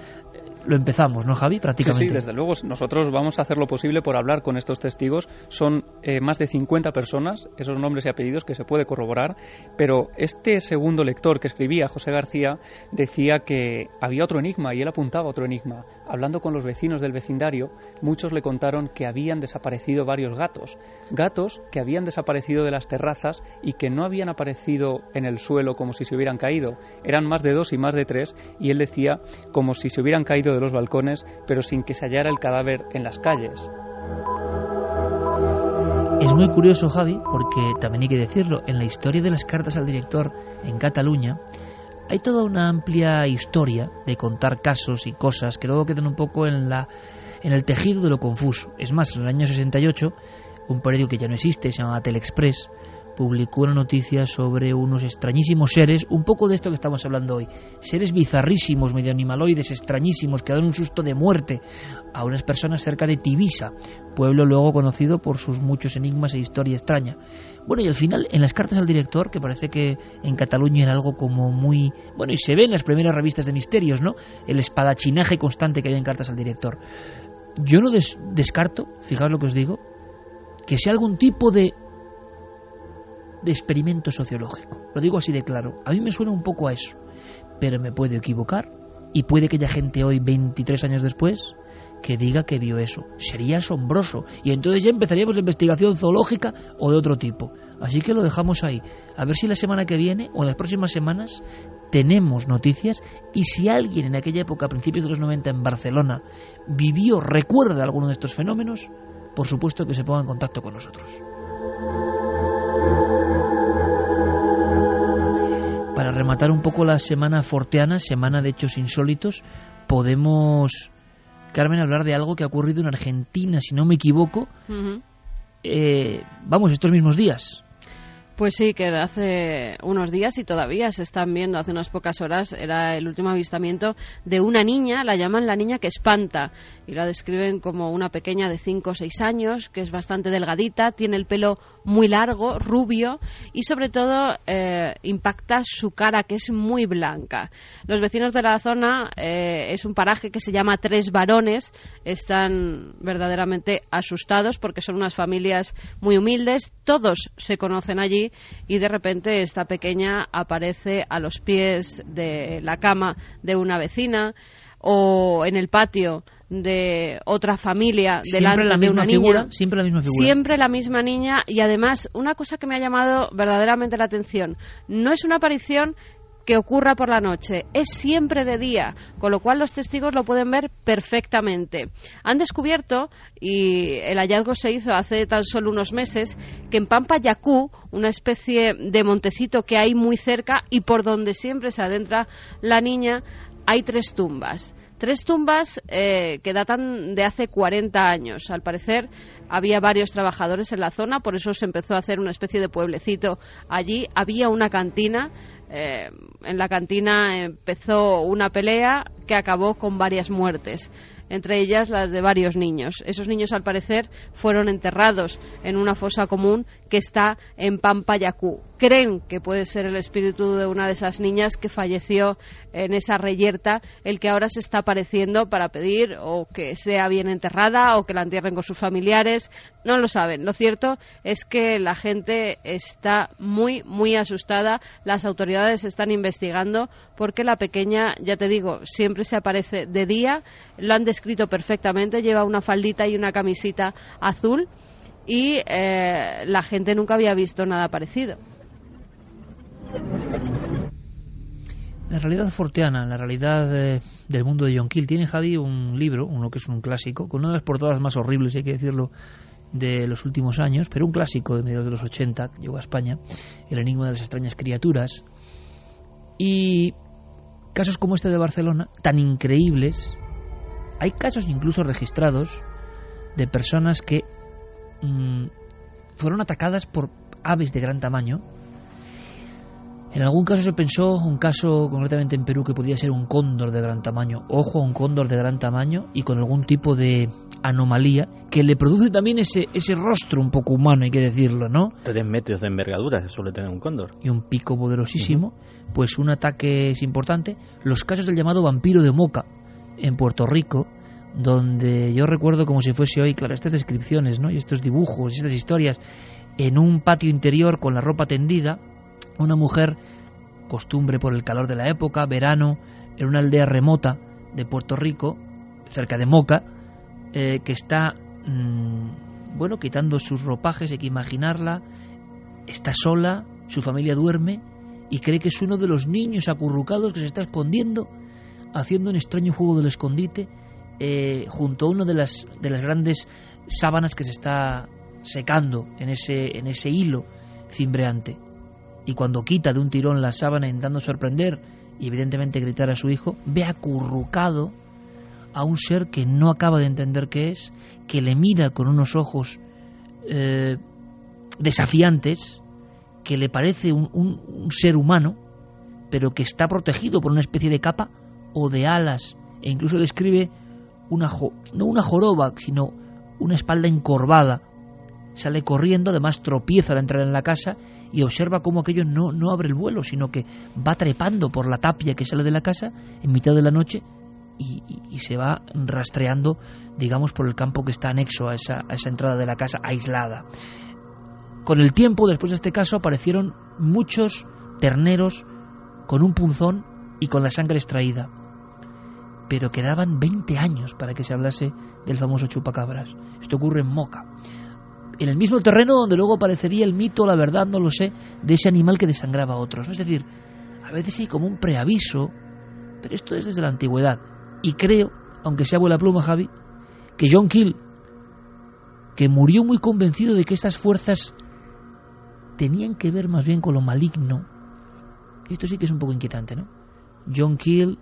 lo empezamos, ¿no, Javi? Prácticamente. Sí, desde luego. Nosotros vamos a hacer lo posible por hablar con estos testigos. Son eh, más de 50 personas, esos nombres y apellidos que se puede corroborar. Pero este segundo lector que escribía, José García, decía que había otro enigma y él apuntaba otro enigma. Hablando con los vecinos del vecindario, muchos le contaron que habían desaparecido varios gatos. Gatos que habían desaparecido de las terrazas y que no habían aparecido en el suelo como si se hubieran caído. Eran más de dos y más de tres y él decía como si se hubieran caído de los balcones, pero sin que se hallara el cadáver en las calles. Es muy curioso, Javi, porque también hay que decirlo, en la historia de las cartas al director en Cataluña, hay toda una amplia historia de contar casos y cosas que luego quedan un poco en, la, en el tejido de lo confuso. Es más, en el año 68, un periódico que ya no existe, se llama Telexpress, publicó una noticia sobre unos extrañísimos seres, un poco de esto que estamos hablando hoy, seres bizarrísimos, medio animaloides, extrañísimos, que dan un susto de muerte a unas personas cerca de Tibisa, pueblo luego conocido por sus muchos enigmas e historia extraña. Bueno, y al final, en las cartas al director, que parece que en Cataluña era algo como muy... Bueno, y se ve en las primeras revistas de misterios, ¿no? El espadachinaje constante que hay en cartas al director. Yo no descarto, fijaos lo que os digo, que sea algún tipo de de experimento sociológico. Lo digo así de claro. A mí me suena un poco a eso, pero me puedo equivocar y puede que haya gente hoy, 23 años después, que diga que vio eso. Sería asombroso y entonces ya empezaríamos la investigación zoológica o de otro tipo. Así que lo dejamos ahí. A ver si la semana que viene o en las próximas semanas tenemos noticias y si alguien en aquella época, a principios de los 90 en Barcelona, vivió, recuerda alguno de estos fenómenos, por supuesto que se ponga en contacto con nosotros. Para rematar un poco la semana forteana, semana de hechos insólitos, podemos, Carmen, hablar de algo que ha ocurrido en Argentina, si no me equivoco, eh, vamos, estos mismos días. Pues sí, que hace unos días y todavía se están viendo, hace unas pocas horas era el último avistamiento de una niña, la llaman la niña que espanta y la describen como una pequeña de 5 o 6 años, que es bastante delgadita, tiene el pelo muy largo, rubio y sobre todo eh, impacta su cara que es muy blanca. Los vecinos de la zona eh, es un paraje que se llama Tres Varones, están verdaderamente asustados porque son unas familias muy humildes, todos se conocen allí y de repente esta pequeña aparece a los pies de la cama de una vecina o en el patio de otra familia delante la de una niña. Siempre la misma figura. Siempre la misma niña y además una cosa que me ha llamado verdaderamente la atención, no es una aparición que ocurra por la noche. Es siempre de día, con lo cual los testigos lo pueden ver perfectamente. Han descubierto, y el hallazgo se hizo hace tan solo unos meses, que en Pampa Yacú, una especie de montecito que hay muy cerca y por donde siempre se adentra la niña, hay tres tumbas. Tres tumbas eh, que datan de hace 40 años. Al parecer había varios trabajadores en la zona, por eso se empezó a hacer una especie de pueblecito allí. Había una cantina eh, en la cantina empezó una pelea que acabó con varias muertes entre ellas las de varios niños. Esos niños, al parecer, fueron enterrados en una fosa común que está en Pampayacú. Creen que puede ser el espíritu de una de esas niñas que falleció en esa reyerta, el que ahora se está apareciendo para pedir o que sea bien enterrada o que la entierren con sus familiares. No lo saben. Lo cierto es que la gente está muy, muy asustada. Las autoridades están investigando porque la pequeña, ya te digo, siempre se aparece de día. Lo han escrito perfectamente, lleva una faldita y una camisita azul y eh, la gente nunca había visto nada parecido. La realidad forteana, la realidad del mundo de John Kill. Tiene Javi un libro, uno que es un clásico, con una de las portadas más horribles, hay que decirlo, de los últimos años, pero un clásico de mediados de los 80, llegó a España, El enigma de las extrañas criaturas. Y casos como este de Barcelona, tan increíbles, hay casos incluso registrados de personas que mm, fueron atacadas por aves de gran tamaño En algún caso se pensó, un caso concretamente en Perú, que podía ser un cóndor de gran tamaño. Ojo a un cóndor de gran tamaño y con algún tipo de anomalía que le produce también ese, ese rostro un poco humano, hay que decirlo, ¿no? Tres metros de envergadura suele tener un cóndor. Y un pico poderosísimo. Pues un ataque es importante. Los casos del llamado vampiro de Moca en Puerto Rico, donde yo recuerdo como si fuese hoy, claro, estas descripciones, ¿no? Y estos dibujos, estas historias, en un patio interior con la ropa tendida, una mujer, costumbre por el calor de la época, verano, en una aldea remota de Puerto Rico, cerca de Moca, eh, que está, mm, bueno, quitando sus ropajes, hay que imaginarla, está sola, su familia duerme y cree que es uno de los niños acurrucados que se está escondiendo, haciendo un extraño juego del escondite eh, junto a una de las, de las grandes sábanas que se está secando en ese, en ese hilo cimbreante. Y cuando quita de un tirón la sábana intentando sorprender y evidentemente gritar a su hijo, ve acurrucado a un ser que no acaba de entender qué es, que le mira con unos ojos eh, desafiantes, que le parece un, un, un ser humano, pero que está protegido por una especie de capa o de alas, e incluso describe una, jo no una joroba, sino una espalda encorvada. Sale corriendo, además tropieza al entrar en la casa y observa cómo aquello no, no abre el vuelo, sino que va trepando por la tapia que sale de la casa en mitad de la noche y, y, y se va rastreando, digamos, por el campo que está anexo a esa, a esa entrada de la casa aislada. Con el tiempo, después de este caso, aparecieron muchos terneros con un punzón y con la sangre extraída. Pero quedaban 20 años para que se hablase del famoso chupacabras. Esto ocurre en Moca en el mismo terreno donde luego aparecería el mito, la verdad, no lo sé, de ese animal que desangraba a otros. Es decir, a veces hay como un preaviso, pero esto es desde la antigüedad. Y creo, aunque sea buena pluma, Javi, que John Keel, que murió muy convencido de que estas fuerzas tenían que ver más bien con lo maligno, esto sí que es un poco inquietante, ¿no? John Keel,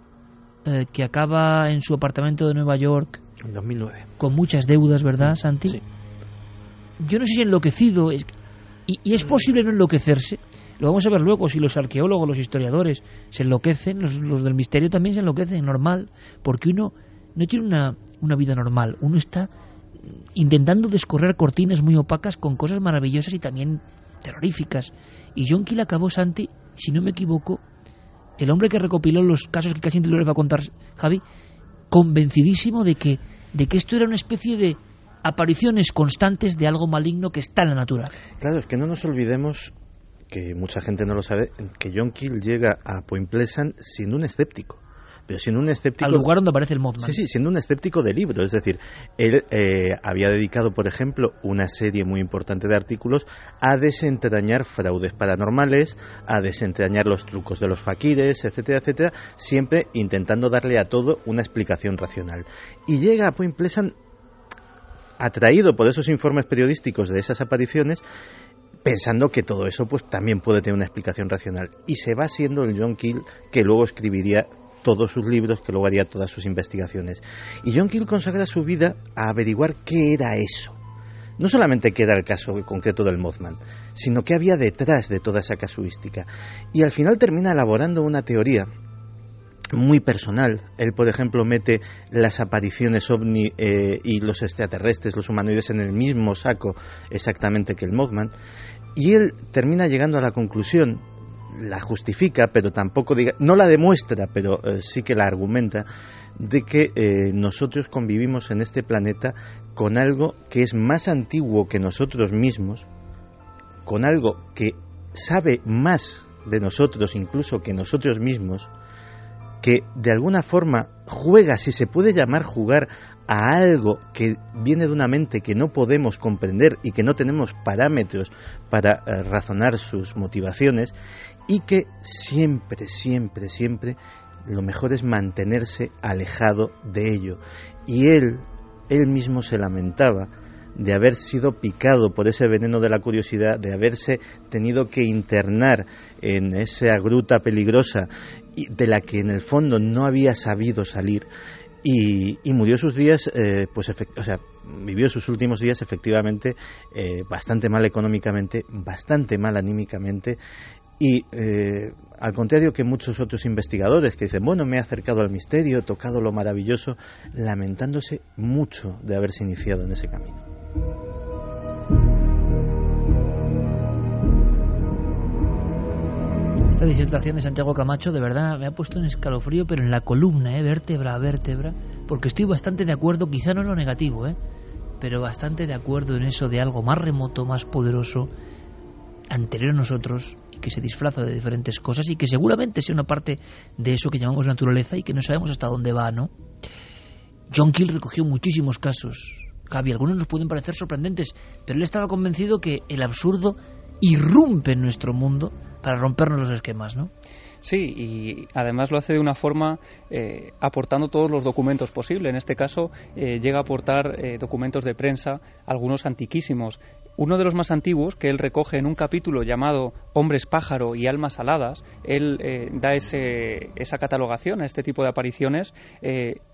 eh, que acaba en su apartamento de Nueva York. En 2009. Con muchas deudas, ¿verdad, Santi? Sí yo no sé si enloquecido, es, y, y, es posible no enloquecerse. Lo vamos a ver luego, si los arqueólogos, los historiadores se enloquecen, los, los del misterio también se enloquecen, normal, porque uno no tiene una, una vida normal, uno está intentando descorrer cortinas muy opacas con cosas maravillosas y también terroríficas. Y John Keel acabó, Santi, si no me equivoco, el hombre que recopiló los casos que casi les va a contar Javi, convencidísimo de que, de que esto era una especie de apariciones constantes de algo maligno que está en la naturaleza. Claro, es que no nos olvidemos que mucha gente no lo sabe, que John Keel llega a Point Pleasant siendo un escéptico. Pero siendo un escéptico. Al lugar donde aparece el Mothman. Sí, sí, siendo un escéptico de libro. Es decir, él eh, había dedicado, por ejemplo, una serie muy importante de artículos a desentrañar fraudes paranormales, a desentrañar los trucos de los faquires, etcétera, etcétera, siempre intentando darle a todo una explicación racional. Y llega a Point Pleasant atraído por esos informes periodísticos de esas apariciones, pensando que todo eso pues también puede tener una explicación racional. Y se va siendo el John Keel que luego escribiría todos sus libros, que luego haría todas sus investigaciones. Y John Keel consagra su vida a averiguar qué era eso. No solamente qué era el caso concreto del Mothman, sino qué había detrás de toda esa casuística. Y al final termina elaborando una teoría muy personal. Él, por ejemplo, mete las apariciones ovni eh, y los extraterrestres, los humanoides, en el mismo saco exactamente que el Mothman. Y él termina llegando a la conclusión, la justifica, pero tampoco diga, no la demuestra, pero eh, sí que la argumenta, de que eh, nosotros convivimos en este planeta con algo que es más antiguo que nosotros mismos, con algo que sabe más de nosotros incluso que nosotros mismos, que de alguna forma juega, si se puede llamar jugar, a algo que viene de una mente que no podemos comprender y que no tenemos parámetros para eh, razonar sus motivaciones y que siempre, siempre, siempre lo mejor es mantenerse alejado de ello. Y él, él mismo se lamentaba de haber sido picado por ese veneno de la curiosidad, de haberse tenido que internar en esa gruta peligrosa de la que en el fondo no había sabido salir y, y murió sus días, eh, pues, o sea, vivió sus últimos días efectivamente eh, bastante mal económicamente, bastante mal anímicamente Y eh, al contrario que muchos otros investigadores que dicen, bueno, me he acercado al misterio, he tocado lo maravilloso, lamentándose mucho de haberse iniciado en ese camino. Esta disertación de Santiago Camacho de verdad me ha puesto un escalofrío, pero en la columna, ¿eh? vértebra a vértebra, porque estoy bastante de acuerdo, quizá no en lo negativo, ¿eh? pero bastante de acuerdo en eso de algo más remoto, más poderoso, anterior a nosotros, que se disfraza de diferentes cosas y que seguramente sea una parte de eso que llamamos naturaleza y que no sabemos hasta dónde va, ¿no? John Keel recogió muchísimos casos. Gaby, algunos nos pueden parecer sorprendentes, pero él estaba convencido que el absurdo irrumpe en nuestro mundo para rompernos los esquemas, ¿no? Sí, y además lo hace de una forma eh, aportando todos los documentos posibles. En este caso, eh, llega a aportar eh, documentos de prensa, algunos antiquísimos. Uno de los más antiguos, que él recoge en un capítulo llamado Hombres pájaro y almas aladas, él da ese, esa catalogación a este tipo de apariciones.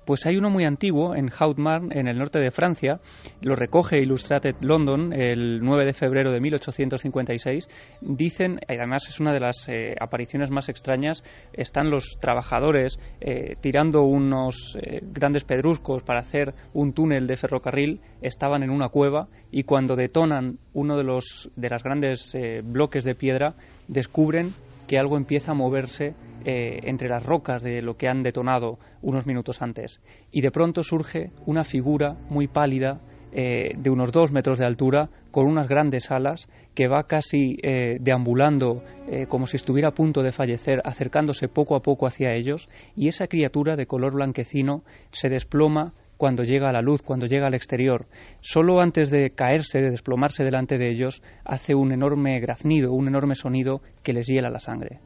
pues hay uno muy antiguo en Hautmarn, en el norte de Francia, lo recoge Illustrated London el 9 de febrero de 1856. Dicen, además es una de las apariciones más extrañas están los trabajadores eh, tirando unos eh, grandes pedruscos para hacer un túnel de ferrocarril, estaban en una cueva y cuando detonan uno de los de las grandes eh, bloques de piedra, descubren que algo empieza a moverse entre las rocas de lo que han detonado unos minutos antes. Y de pronto surge una figura muy pálida, eh, de unos dos metros de altura, con unas grandes alas, que va casi eh, deambulando eh, como si estuviera a punto de fallecer, acercándose poco a poco hacia ellos, y esa criatura de color blanquecino se desploma cuando llega a la luz, cuando llega al exterior. Solo antes de caerse, de desplomarse delante de ellos, hace un enorme graznido, un enorme sonido que les hiela la sangre.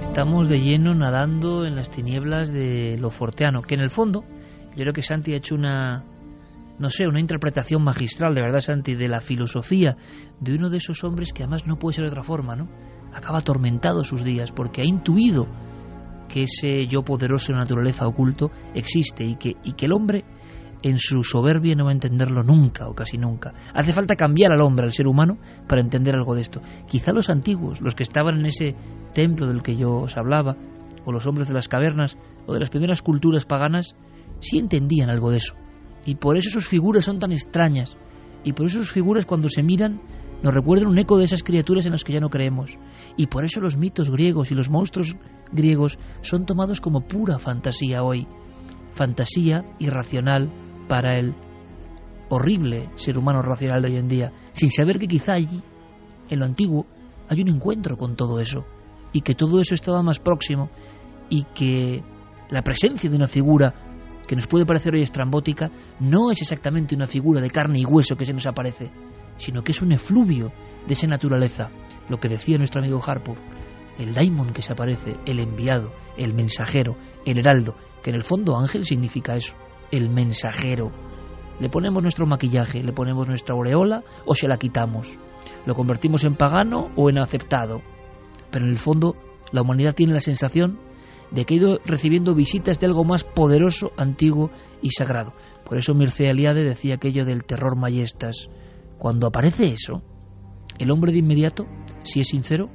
Estamos de lleno nadando en las tinieblas de lo forteano, que en el fondo yo creo que Santi ha hecho una, no sé, una interpretación magistral, de verdad, Santi, de la filosofía de uno de esos hombres que además no puede ser de otra forma, ¿no? Acaba atormentado sus días porque ha intuido que ese yo poderoso de naturaleza oculto existe y que, y que el hombre en su soberbia no va a entenderlo nunca o casi nunca. Hace falta cambiar al hombre, al ser humano, para entender algo de esto. Quizá los antiguos, los que estaban en ese templo del que yo os hablaba, o los hombres de las cavernas, o de las primeras culturas paganas, sí entendían algo de eso. Y por eso sus figuras son tan extrañas. Y por eso sus figuras cuando se miran nos recuerdan un eco de esas criaturas en las que ya no creemos. Y por eso los mitos griegos y los monstruos griegos son tomados como pura fantasía hoy. Fantasía irracional para el horrible ser humano racional de hoy en día, sin saber que quizá allí, en lo antiguo, hay un encuentro con todo eso, y que todo eso estaba más próximo, y que la presencia de una figura que nos puede parecer hoy estrambótica, no es exactamente una figura de carne y hueso que se nos aparece, sino que es un efluvio de esa naturaleza, lo que decía nuestro amigo Harpur, el daimon que se aparece, el enviado, el mensajero, el heraldo, que en el fondo ángel significa eso, el mensajero. Le ponemos nuestro maquillaje, le ponemos nuestra aureola o se la quitamos. Lo convertimos en pagano o en aceptado. Pero en el fondo la humanidad tiene la sensación de que ha ido recibiendo visitas de algo más poderoso, antiguo y sagrado. Por eso Mircea Eliade decía aquello del terror mayestas. Cuando aparece eso, el hombre de inmediato, si es sincero,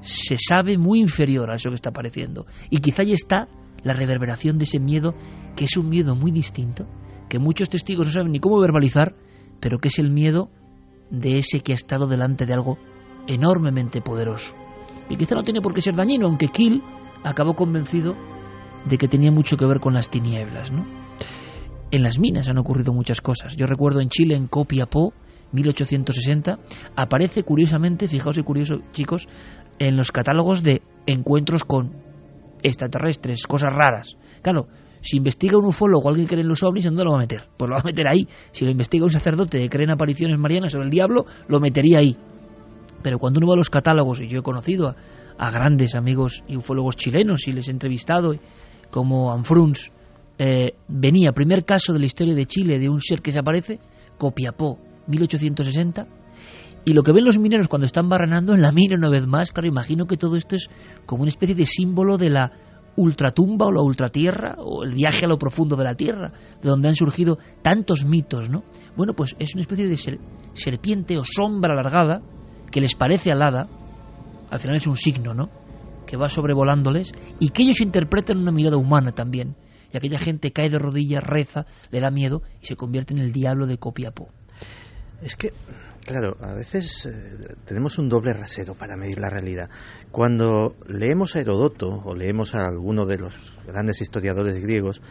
se sabe muy inferior a eso que está apareciendo. Y quizá ahí está la reverberación de ese miedo, que es un miedo muy distinto, que muchos testigos no saben ni cómo verbalizar, pero que es el miedo de ese que ha estado delante de algo enormemente poderoso. Y quizá no tiene por qué ser dañino, aunque Kill acabó convencido de que tenía mucho que ver con las tinieblas. ¿no? En las minas han ocurrido muchas cosas. Yo recuerdo en Chile, en Copiapó, 1860, aparece curiosamente, fijaos y curioso chicos, en los catálogos de encuentros con extraterrestres, cosas raras. Claro, si investiga un ufólogo o alguien cree en los ovnis, ¿dónde lo va a meter? Pues lo va a meter ahí. Si lo investiga un sacerdote que cree en apariciones marianas o el diablo, lo metería ahí. Pero cuando uno va a los catálogos, y yo he conocido a, a grandes amigos y ufólogos chilenos y les he entrevistado, como Anfruns, eh, venía, primer caso de la historia de Chile de un ser que se aparece, Copiapó, 1860, y lo que ven los mineros cuando están barrenando en la mina una vez más, claro, imagino que todo esto es como una especie de símbolo de la ultratumba o la ultratierra o el viaje a lo profundo de la tierra, de donde han surgido tantos mitos, ¿no? Bueno, pues es una especie de serpiente o sombra alargada que les parece alada, al final es un signo, ¿no? Que va sobrevolándoles y que ellos interpretan una mirada humana también. Y aquella gente cae de rodillas, reza, le da miedo y se convierte en el diablo de Copiapó. Es que Claro, a veces eh, tenemos un doble rasero para medir la realidad. Cuando leemos a Herodoto o leemos a alguno de los grandes historiadores griegos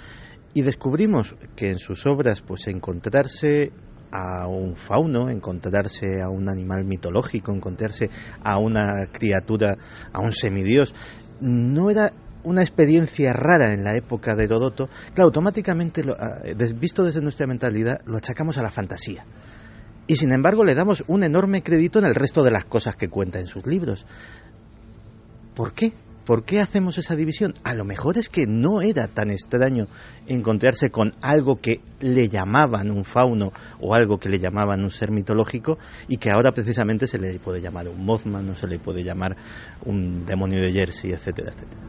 y descubrimos que en sus obras pues encontrarse a un fauno, encontrarse a un animal mitológico, encontrarse a una criatura, a un semidios, no era una experiencia rara en la época de Herodoto, claro, automáticamente, ah, visto desde nuestra mentalidad, lo achacamos a la fantasía y sin embargo le damos un enorme crédito en el resto de las cosas que cuenta en sus libros. ¿Por qué? ¿Por qué hacemos esa división? A lo mejor es que no era tan extraño encontrarse con algo que le llamaban un fauno o algo que le llamaban un ser mitológico y que ahora precisamente se le puede llamar un Mothman o se le puede llamar un demonio de Jersey, etcétera, etcétera.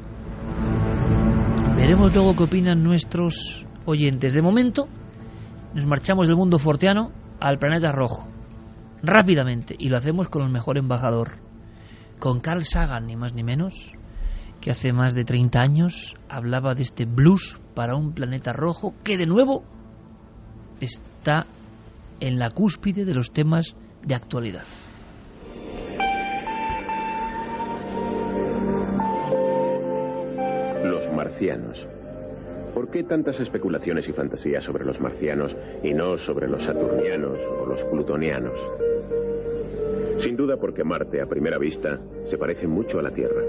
Veremos luego qué opinan nuestros oyentes. De momento, nos marchamos del mundo forteano al planeta rojo, rápidamente, y lo hacemos con el mejor embajador, con Carl Sagan, ni más ni menos, que hace más de 30 años hablaba de este blues para un planeta rojo que de nuevo está en la cúspide de los temas de actualidad. Los marcianos. ¿Por qué tantas especulaciones y fantasías sobre los marcianos y no sobre los saturnianos o los plutonianos? Sin duda porque Marte, a primera vista, se parece mucho a la Tierra.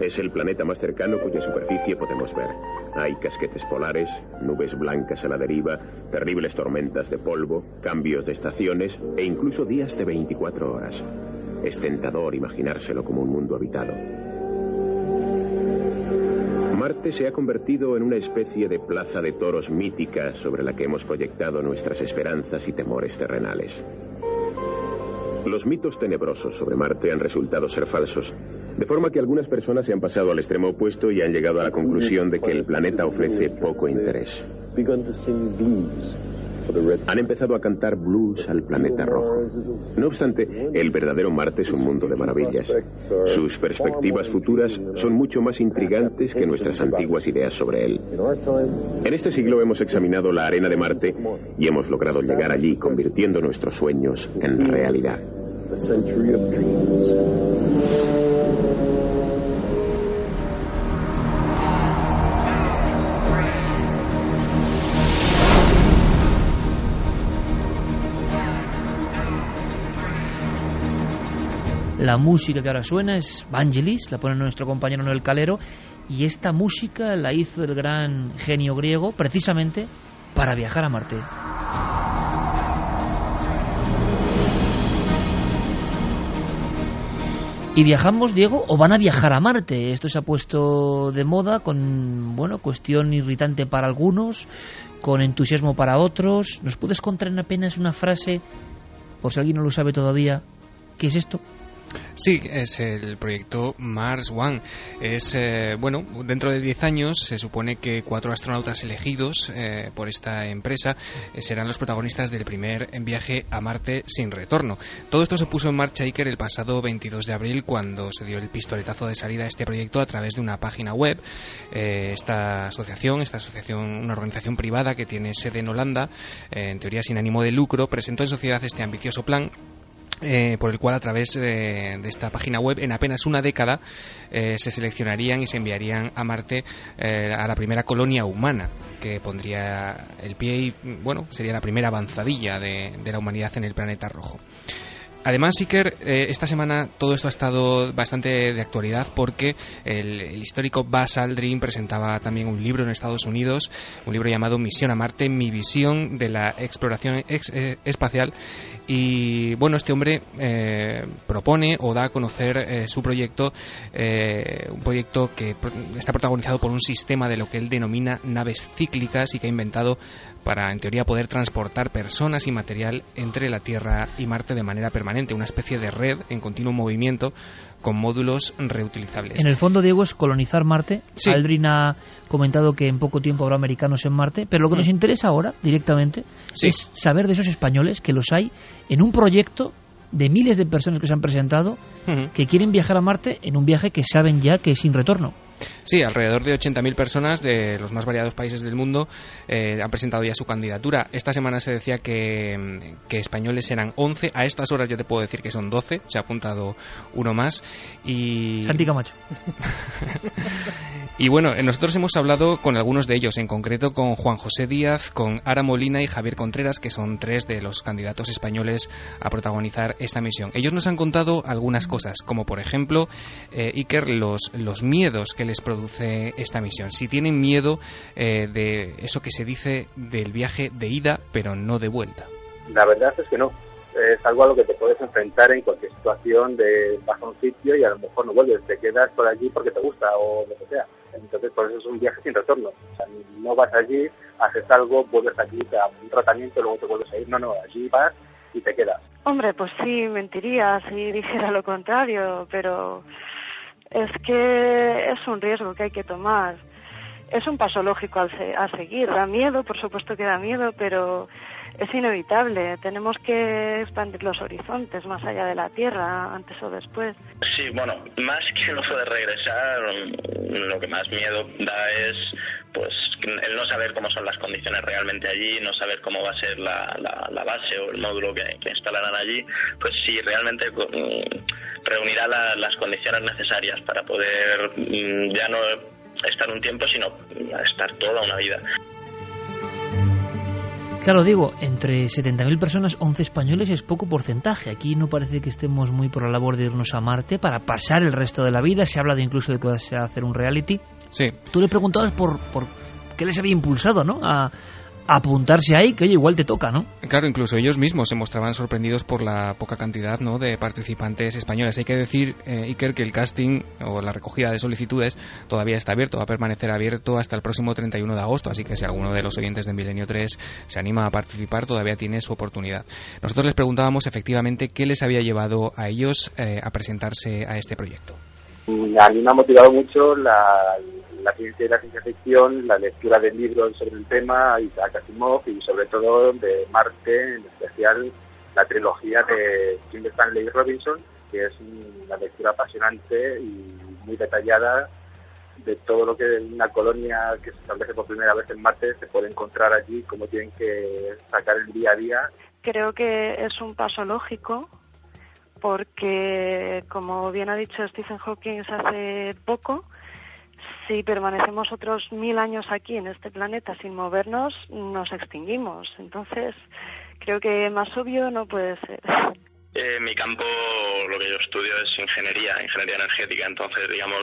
Es el planeta más cercano cuya superficie podemos ver. Hay casquetes polares, nubes blancas a la deriva, terribles tormentas de polvo, cambios de estaciones e incluso días de 24 horas. Es tentador imaginárselo como un mundo habitado. Marte se ha convertido en una especie de plaza de toros mítica sobre la que hemos proyectado nuestras esperanzas y temores terrenales. Los mitos tenebrosos sobre Marte han resultado ser falsos, de forma que algunas personas se han pasado al extremo opuesto y han llegado a la conclusión de que el planeta ofrece poco interés. Han empezado a cantar blues al planeta rojo. No obstante, el verdadero Marte es un mundo de maravillas. Sus perspectivas futuras son mucho más intrigantes que nuestras antiguas ideas sobre él. En este siglo hemos examinado la arena de Marte y hemos logrado llegar allí convirtiendo nuestros sueños en realidad. La música que ahora suena es Vangelis, la pone nuestro compañero Noel Calero, y esta música la hizo el gran genio griego precisamente para viajar a Marte. Y viajamos, Diego, o van a viajar a Marte. Esto se ha puesto de moda con, bueno, cuestión irritante para algunos, con entusiasmo para otros. ¿Nos puedes contar en apenas una frase, por si alguien no lo sabe todavía, qué es esto? Sí, es el proyecto Mars One. Es, eh, bueno, dentro de 10 años se supone que cuatro astronautas elegidos eh, por esta empresa eh, serán los protagonistas del primer viaje a Marte sin retorno. Todo esto se puso en marcha, Iker, el pasado 22 de abril, cuando se dio el pistoletazo de salida a este proyecto a través de una página web. esta asociación, esta asociación, una organización privada que tiene sede en Holanda, en teoría sin ánimo de lucro, presentó en sociedad este ambicioso plan eh, por el cual a través de, esta página web en apenas una década eh, se seleccionarían y se enviarían a Marte eh, a la primera colonia humana que pondría el pie y bueno sería la primera avanzadilla de la humanidad en el planeta rojo. Además, Iker, eh, esta semana todo esto ha estado bastante de actualidad porque el, histórico Buzz Aldrin presentaba también un libro en Estados Unidos, un libro llamado Misión a Marte, mi visión de la exploración eh, espacial. Y bueno, este hombre eh, propone o da a conocer su proyecto, un proyecto que está protagonizado por un sistema de lo que él denomina naves cíclicas y que ha inventado para, en teoría, poder transportar personas y material entre la Tierra y Marte de manera permanente una especie de red en continuo movimiento con módulos reutilizables. En el fondo, Diego, es colonizar Marte. Aldrin ha comentado que en poco tiempo habrá americanos en Marte, pero lo que nos mm. interesa ahora, directamente, es saber de esos españoles que los hay en un proyecto de miles de personas que se han presentado que quieren viajar a Marte en un viaje que saben ya que es sin retorno. Sí, alrededor de 80.000 personas de los más variados países del mundo eh, han presentado ya su candidatura. Esta semana se decía que, que, españoles eran 11. A estas horas yo te puedo decir que son 12. Se ha apuntado uno más. Y... Santi Camacho. y bueno, nosotros hemos hablado con algunos de ellos, en concreto con Juan José Díaz, con Ara Molina y Javier Contreras, que son tres de los candidatos españoles a protagonizar esta misión. Ellos nos han contado algunas cosas, como por ejemplo, eh, Iker, los, los miedos que les produce esta misión. Si tienen miedo eh, de eso que se dice del viaje de ida, pero no de vuelta. La verdad es que no. Es algo a lo que te puedes enfrentar en cualquier situación de vas a un sitio y a lo mejor no vuelves, te quedas por allí porque te gusta o lo que sea. Entonces, por eso es un viaje sin retorno. no vas allí, haces algo, vuelves aquí, te das un tratamiento, luego te vuelves a ir. No, no, allí vas y te quedas. Hombre, pues sí, mentiría si dijera lo contrario, pero es que es un riesgo que hay que tomar. Es un paso lógico a seguir. Da miedo, por supuesto que da miedo, pero es inevitable. Tenemos que expandir los horizontes más allá de la Tierra, antes o después. Sí, bueno, más que el de regresar, lo que más miedo da es pues el no saber cómo son las condiciones realmente allí, no saber cómo va a ser la, la, base o el módulo que, instalarán allí, pues sí, realmente mm, reunirá las condiciones necesarias para poder mm, ya no estar un tiempo, sino estar toda una vida. Claro, digo, entre 70.000 personas, 11 españoles es poco porcentaje. Aquí no parece que estemos muy por la labor de irnos a Marte para pasar el resto de la vida. Se ha hablado incluso de que va a hacer un reality. Sí. Tú le preguntabas por, por qué les había impulsado, ¿no? A, apuntarse ahí, que oye, igual te toca, ¿no? Claro, incluso ellos mismos se mostraban sorprendidos por la poca cantidad ¿no? de participantes españoles. Hay que decir, eh, Iker, que el casting o la recogida de solicitudes todavía está abierto, va a permanecer abierto hasta el próximo 31 de agosto, así que si alguno de los oyentes de Milenio 3 se anima a participar, todavía tiene su oportunidad. Nosotros les preguntábamos efectivamente qué les había llevado a ellos eh, a presentarse a este proyecto. A mí me ha motivado mucho la, la ciencia y la ciencia ficción, la lectura de libros sobre el tema, Isaac Asimov y sobre todo de Marte, en especial la trilogía de Jim Stanley Robinson, que es una lectura apasionante y muy detallada de todo lo que una colonia que se establece por primera vez en Marte se puede encontrar allí, cómo tienen que sacar el día a día. Creo que es un paso lógico porque, como bien ha dicho Stephen Hawking hace poco, si permanecemos otros mil años aquí en este planeta sin movernos, nos extinguimos. Entonces, creo que más obvio no puede ser. Eh, mi campo, lo que yo estudio es ingeniería, ingeniería energética. Entonces, digamos,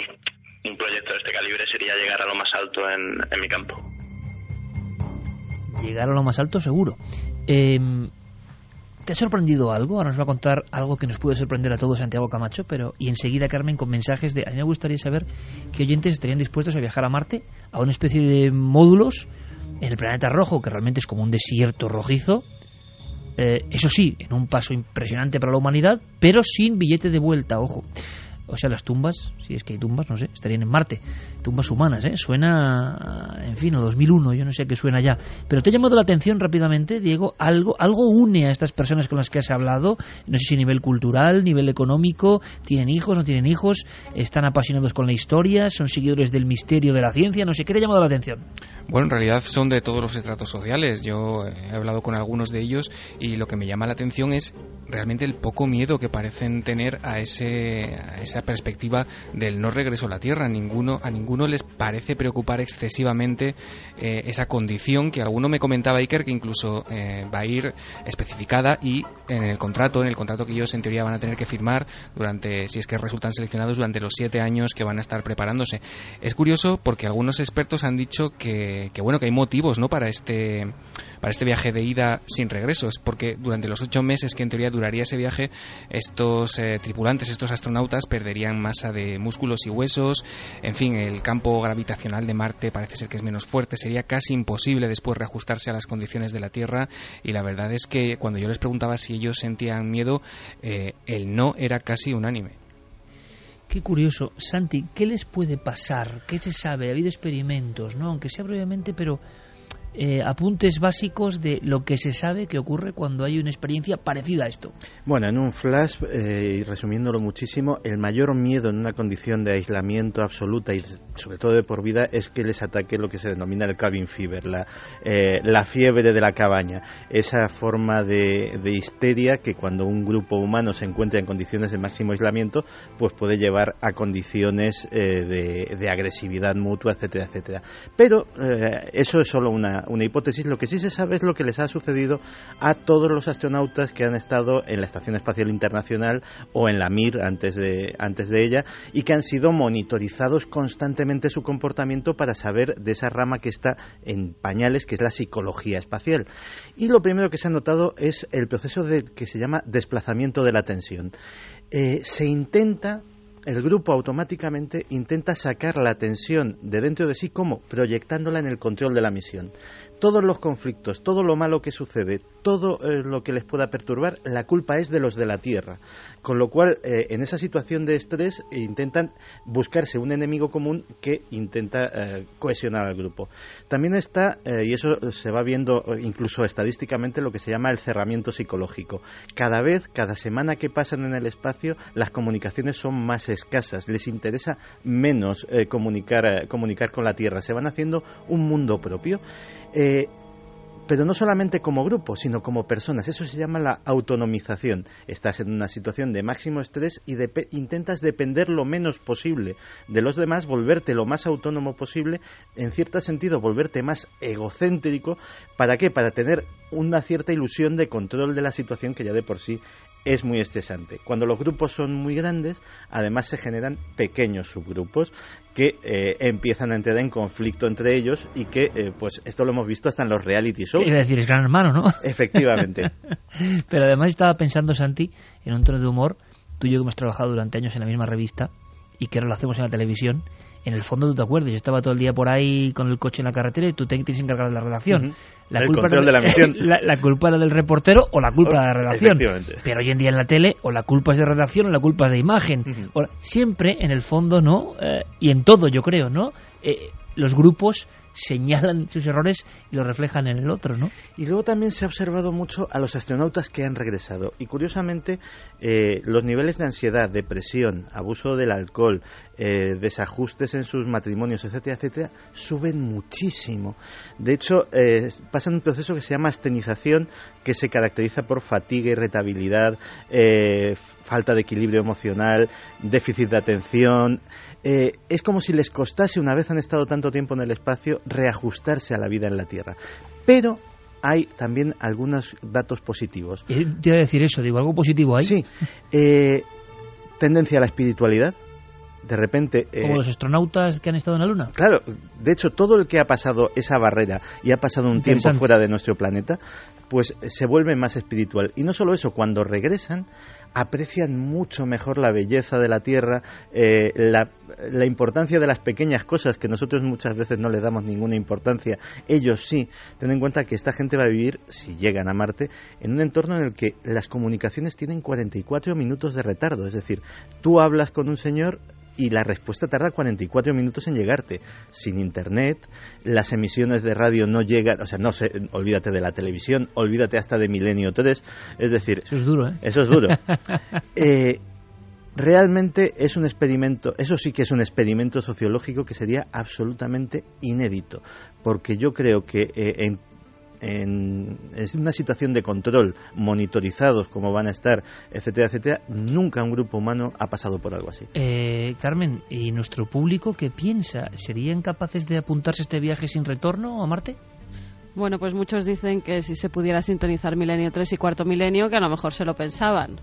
un proyecto de este calibre sería llegar a lo más alto en, en mi campo. Llegar a lo más alto, seguro. Eh, ¿Te ha sorprendido algo? Ahora nos va a contar algo que nos puede sorprender a todos Santiago Camacho, pero y enseguida Carmen con mensajes de a mí me gustaría saber qué oyentes estarían dispuestos a viajar a Marte a una especie de módulos en el planeta rojo, que realmente es como un desierto rojizo, eh, eso sí, en un paso impresionante para la humanidad, pero sin billete de vuelta, ojo o sea, las tumbas, si es que hay tumbas, no sé, estarían en Marte, tumbas humanas, ¿eh? Suena, en fin, a 2001, yo no sé qué suena ya. Pero te ha llamado la atención rápidamente, Diego, algo, algo une a estas personas con las que has hablado, no sé si nivel cultural, nivel económico, tienen hijos, no tienen hijos, están apasionados con la historia, son seguidores del misterio de la ciencia, no sé, ¿qué te ha llamado la atención? Bueno, en realidad son de todos los estratos sociales, yo he hablado con algunos de ellos y lo que me llama la atención es realmente el poco miedo que parecen tener a, ese, a esa perspectiva del no regreso a la Tierra. A ninguno, a ninguno les parece preocupar excesivamente eh, esa condición que alguno me comentaba Iker que incluso eh, va a ir especificada y en el contrato, en el contrato que ellos en teoría van a tener que firmar durante, si es que resultan seleccionados durante los siete años que van a estar preparándose. Es curioso porque algunos expertos han dicho que, bueno que hay motivos no para este para este viaje de ida sin regresos porque durante los ocho meses que en teoría duraría ese viaje estos eh, tripulantes estos astronautas perderían perderían masa de músculos y huesos. En fin, el campo gravitacional de Marte parece ser que es menos fuerte. Sería casi imposible después reajustarse a las condiciones de la Tierra. Y la verdad es que cuando yo les preguntaba si ellos sentían miedo, eh, el no era casi unánime. Qué curioso. Santi, ¿qué les puede pasar? ¿Qué se sabe? Ha habido experimentos, ¿no? Aunque sea brevemente, pero eh, apuntes básicos de lo que se sabe que ocurre cuando hay una experiencia parecida a esto. Bueno, en un flash, eh, resumiéndolo muchísimo, el mayor miedo en una condición de aislamiento absoluta y sobre todo de por vida es que les ataque lo que se denomina el cabin fever, la, eh, la fiebre de la cabaña, esa forma de, de, histeria que cuando un grupo humano se encuentra en condiciones de máximo aislamiento, pues puede llevar a condiciones de, de, agresividad mutua, etcétera, etcétera. Pero eso es solo una una, hipótesis. Lo que sí se sabe es lo que les ha sucedido a todos los astronautas que han estado en la Estación Espacial Internacional o en la Mir antes de, antes de ella y que han sido monitorizados constantemente su comportamiento para saber de esa rama que está en pañales, que es la psicología espacial. Y lo primero que se ha notado es el proceso de, que se llama desplazamiento de la tensión. Eh, se intenta el grupo automáticamente intenta sacar la tensión de dentro de sí como proyectándola en el control de la misión todos los conflictos, todo lo malo que sucede, todo eh, lo que les pueda perturbar, la culpa es de los de la Tierra. Con lo cual, eh, en esa situación de estrés, intentan buscarse un enemigo común que intenta eh, cohesionar al grupo. También está, y eso se va viendo incluso estadísticamente, lo que se llama el cerramiento psicológico. Cada vez, cada semana que pasan en el espacio, las comunicaciones son más escasas. Les interesa menos comunicar, comunicar con la Tierra. Se van haciendo un mundo propio. Pero no solamente como grupo, sino como personas. Eso se llama la autonomización. Estás en una situación de máximo estrés y intentas depender lo menos posible de los demás, volverte lo más autónomo posible, en cierto sentido volverte más egocéntrico. ¿Para qué? Para tener una cierta ilusión de control de la situación que ya de por sí es muy estresante. Cuando los grupos son muy grandes, además se generan pequeños subgrupos que eh, empiezan a entrar en conflicto entre ellos y que, eh, pues, esto lo hemos visto hasta en los reality shows. Iba a decir, es gran hermano, ¿no? Efectivamente. Pero además estaba pensando, Santi, en un tono de humor, tú y yo que hemos trabajado durante años en la misma revista y que ahora lo hacemos en la televisión, en el fondo tú te acuerdas, yo estaba todo el día por ahí con el coche en la carretera y tú te tienes que encargar de la redacción. la culpa control de la misión. La, culpa era del reportero o la culpa de la redacción. Pero hoy en día en la tele o la culpa es de redacción o la culpa es de imagen. siempre en el fondo, ¿no? Eh, y en todo yo creo, ¿no? Eh, los grupos señalan sus errores y los reflejan en el otro, ¿no? Y luego también se ha observado mucho a los astronautas que han regresado. Y curiosamente, eh, los niveles de ansiedad, depresión, abuso del alcohol, eh, desajustes en sus matrimonios, etcétera, etcétera, suben muchísimo. De hecho, eh, pasan un proceso que se llama astenización, que se caracteriza por fatiga, irritabilidad, falta de equilibrio emocional, déficit de atención. Eh, es como si les costase, una vez han estado tanto tiempo en el espacio, reajustarse a la vida en la Tierra. Pero hay también algunos datos positivos. Te iba a decir eso, digo, ¿algo positivo hay? Sí. Eh, tendencia a la espiritualidad. De repente. Eh, como los astronautas que han estado en la Luna. Claro, de hecho, todo el que ha pasado esa barrera y ha pasado un tiempo fuera de nuestro planeta, pues se vuelve más espiritual. Y no solo eso, cuando regresan, aprecian mucho mejor la belleza de la tierra, eh, la, la, importancia de las pequeñas cosas que nosotros muchas veces no le damos ninguna importancia. Ellos sí. Ten en cuenta que esta gente va a vivir, si llegan a Marte, en un entorno en el que las comunicaciones tienen 44 minutos de retardo. Es decir, tú hablas con un señor y la respuesta tarda 44 minutos en llegarte. Sin internet, las emisiones de radio no llegan, o sea, no sé, olvídate de la televisión, olvídate hasta de Milenio 3, es decir... Eso es duro, ¿eh? Eso es duro. eh, realmente es un experimento, eso sí que es un experimento sociológico que sería absolutamente inédito, porque yo creo que eh, en en, una situación de control, monitorizados como van a estar, etcétera, etcétera, nunca un grupo humano ha pasado por algo así. Eh, Carmen, ¿y nuestro público qué piensa? ¿Serían capaces de apuntarse a este viaje sin retorno a Marte? Bueno, pues muchos dicen que si se pudiera sintonizar Milenio 3 y Cuarto Milenio, que a lo mejor se lo pensaban.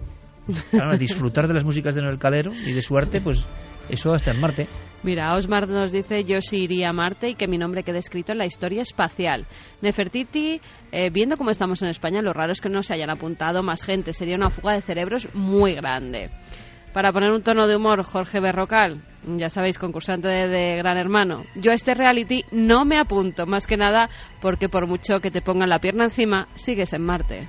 Claro, disfrutar de las músicas de Noel Calero y de su arte, pues eso hasta en Marte. Mira, Osmar nos dice yo sí iría a Marte y que mi nombre quede escrito en la historia espacial. Nefertiti, eh, viendo cómo estamos en España, lo raro es que no se hayan apuntado más gente. Sería una fuga de cerebros muy grande. Para poner un tono de humor, Jorge Berrocal, ya sabéis, concursante de, de, Gran Hermano. Yo a este reality no me apunto, más que nada porque por mucho que te pongan la pierna encima, sigues en Marte.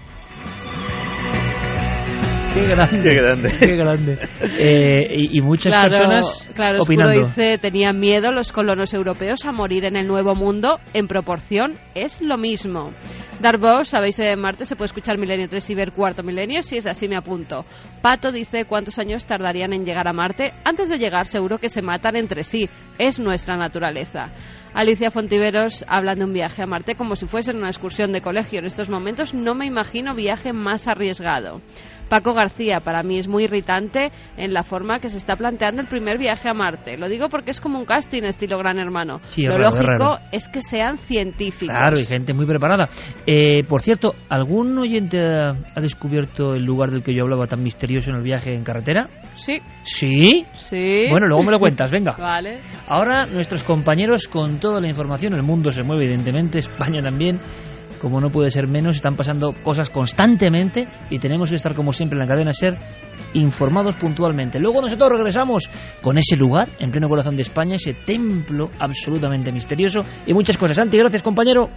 Qué grande. Qué grande. Qué grande. Eh, y, y, muchas claro, personas claro, opinando. Dice, tenían miedo los colonos europeos a morir en el Nuevo Mundo. En proporción, es lo mismo. Darbox, sabéis, en Marte se puede escuchar Milenio 3 y ver Cuarto Milenio. Si es así, me apunto. Pato dice, ¿cuántos años tardarían en llegar a Marte? Antes de llegar, seguro que se matan entre sí. Es nuestra naturaleza. Alicia Fontiveros hablan de un viaje a Marte como si fuese una excursión de colegio. En estos momentos no me imagino viaje más arriesgado. Paco García, para mí es muy irritante en la forma que se está planteando el primer viaje a Marte. Lo digo porque es como un casting estilo Gran Hermano. Sí, Lo raro, lógico raro. es que sean científicos. Claro, y gente muy preparada. Eh, por cierto, ¿algún oyente ha, ha, descubierto el lugar del que yo hablaba tan misterioso en el viaje en carretera? Sí. ¿Sí? Sí. Bueno, luego me lo cuentas, venga. vale. Ahora nuestros compañeros con toda la información, el mundo se mueve evidentemente, España también como no puede ser menos, están pasando cosas constantemente y tenemos que estar, como siempre, en la cadena Ser informados puntualmente. Luego nosotros regresamos con ese lugar, en pleno corazón de España, ese templo absolutamente misterioso y muchas cosas. Santi, gracias, compañero.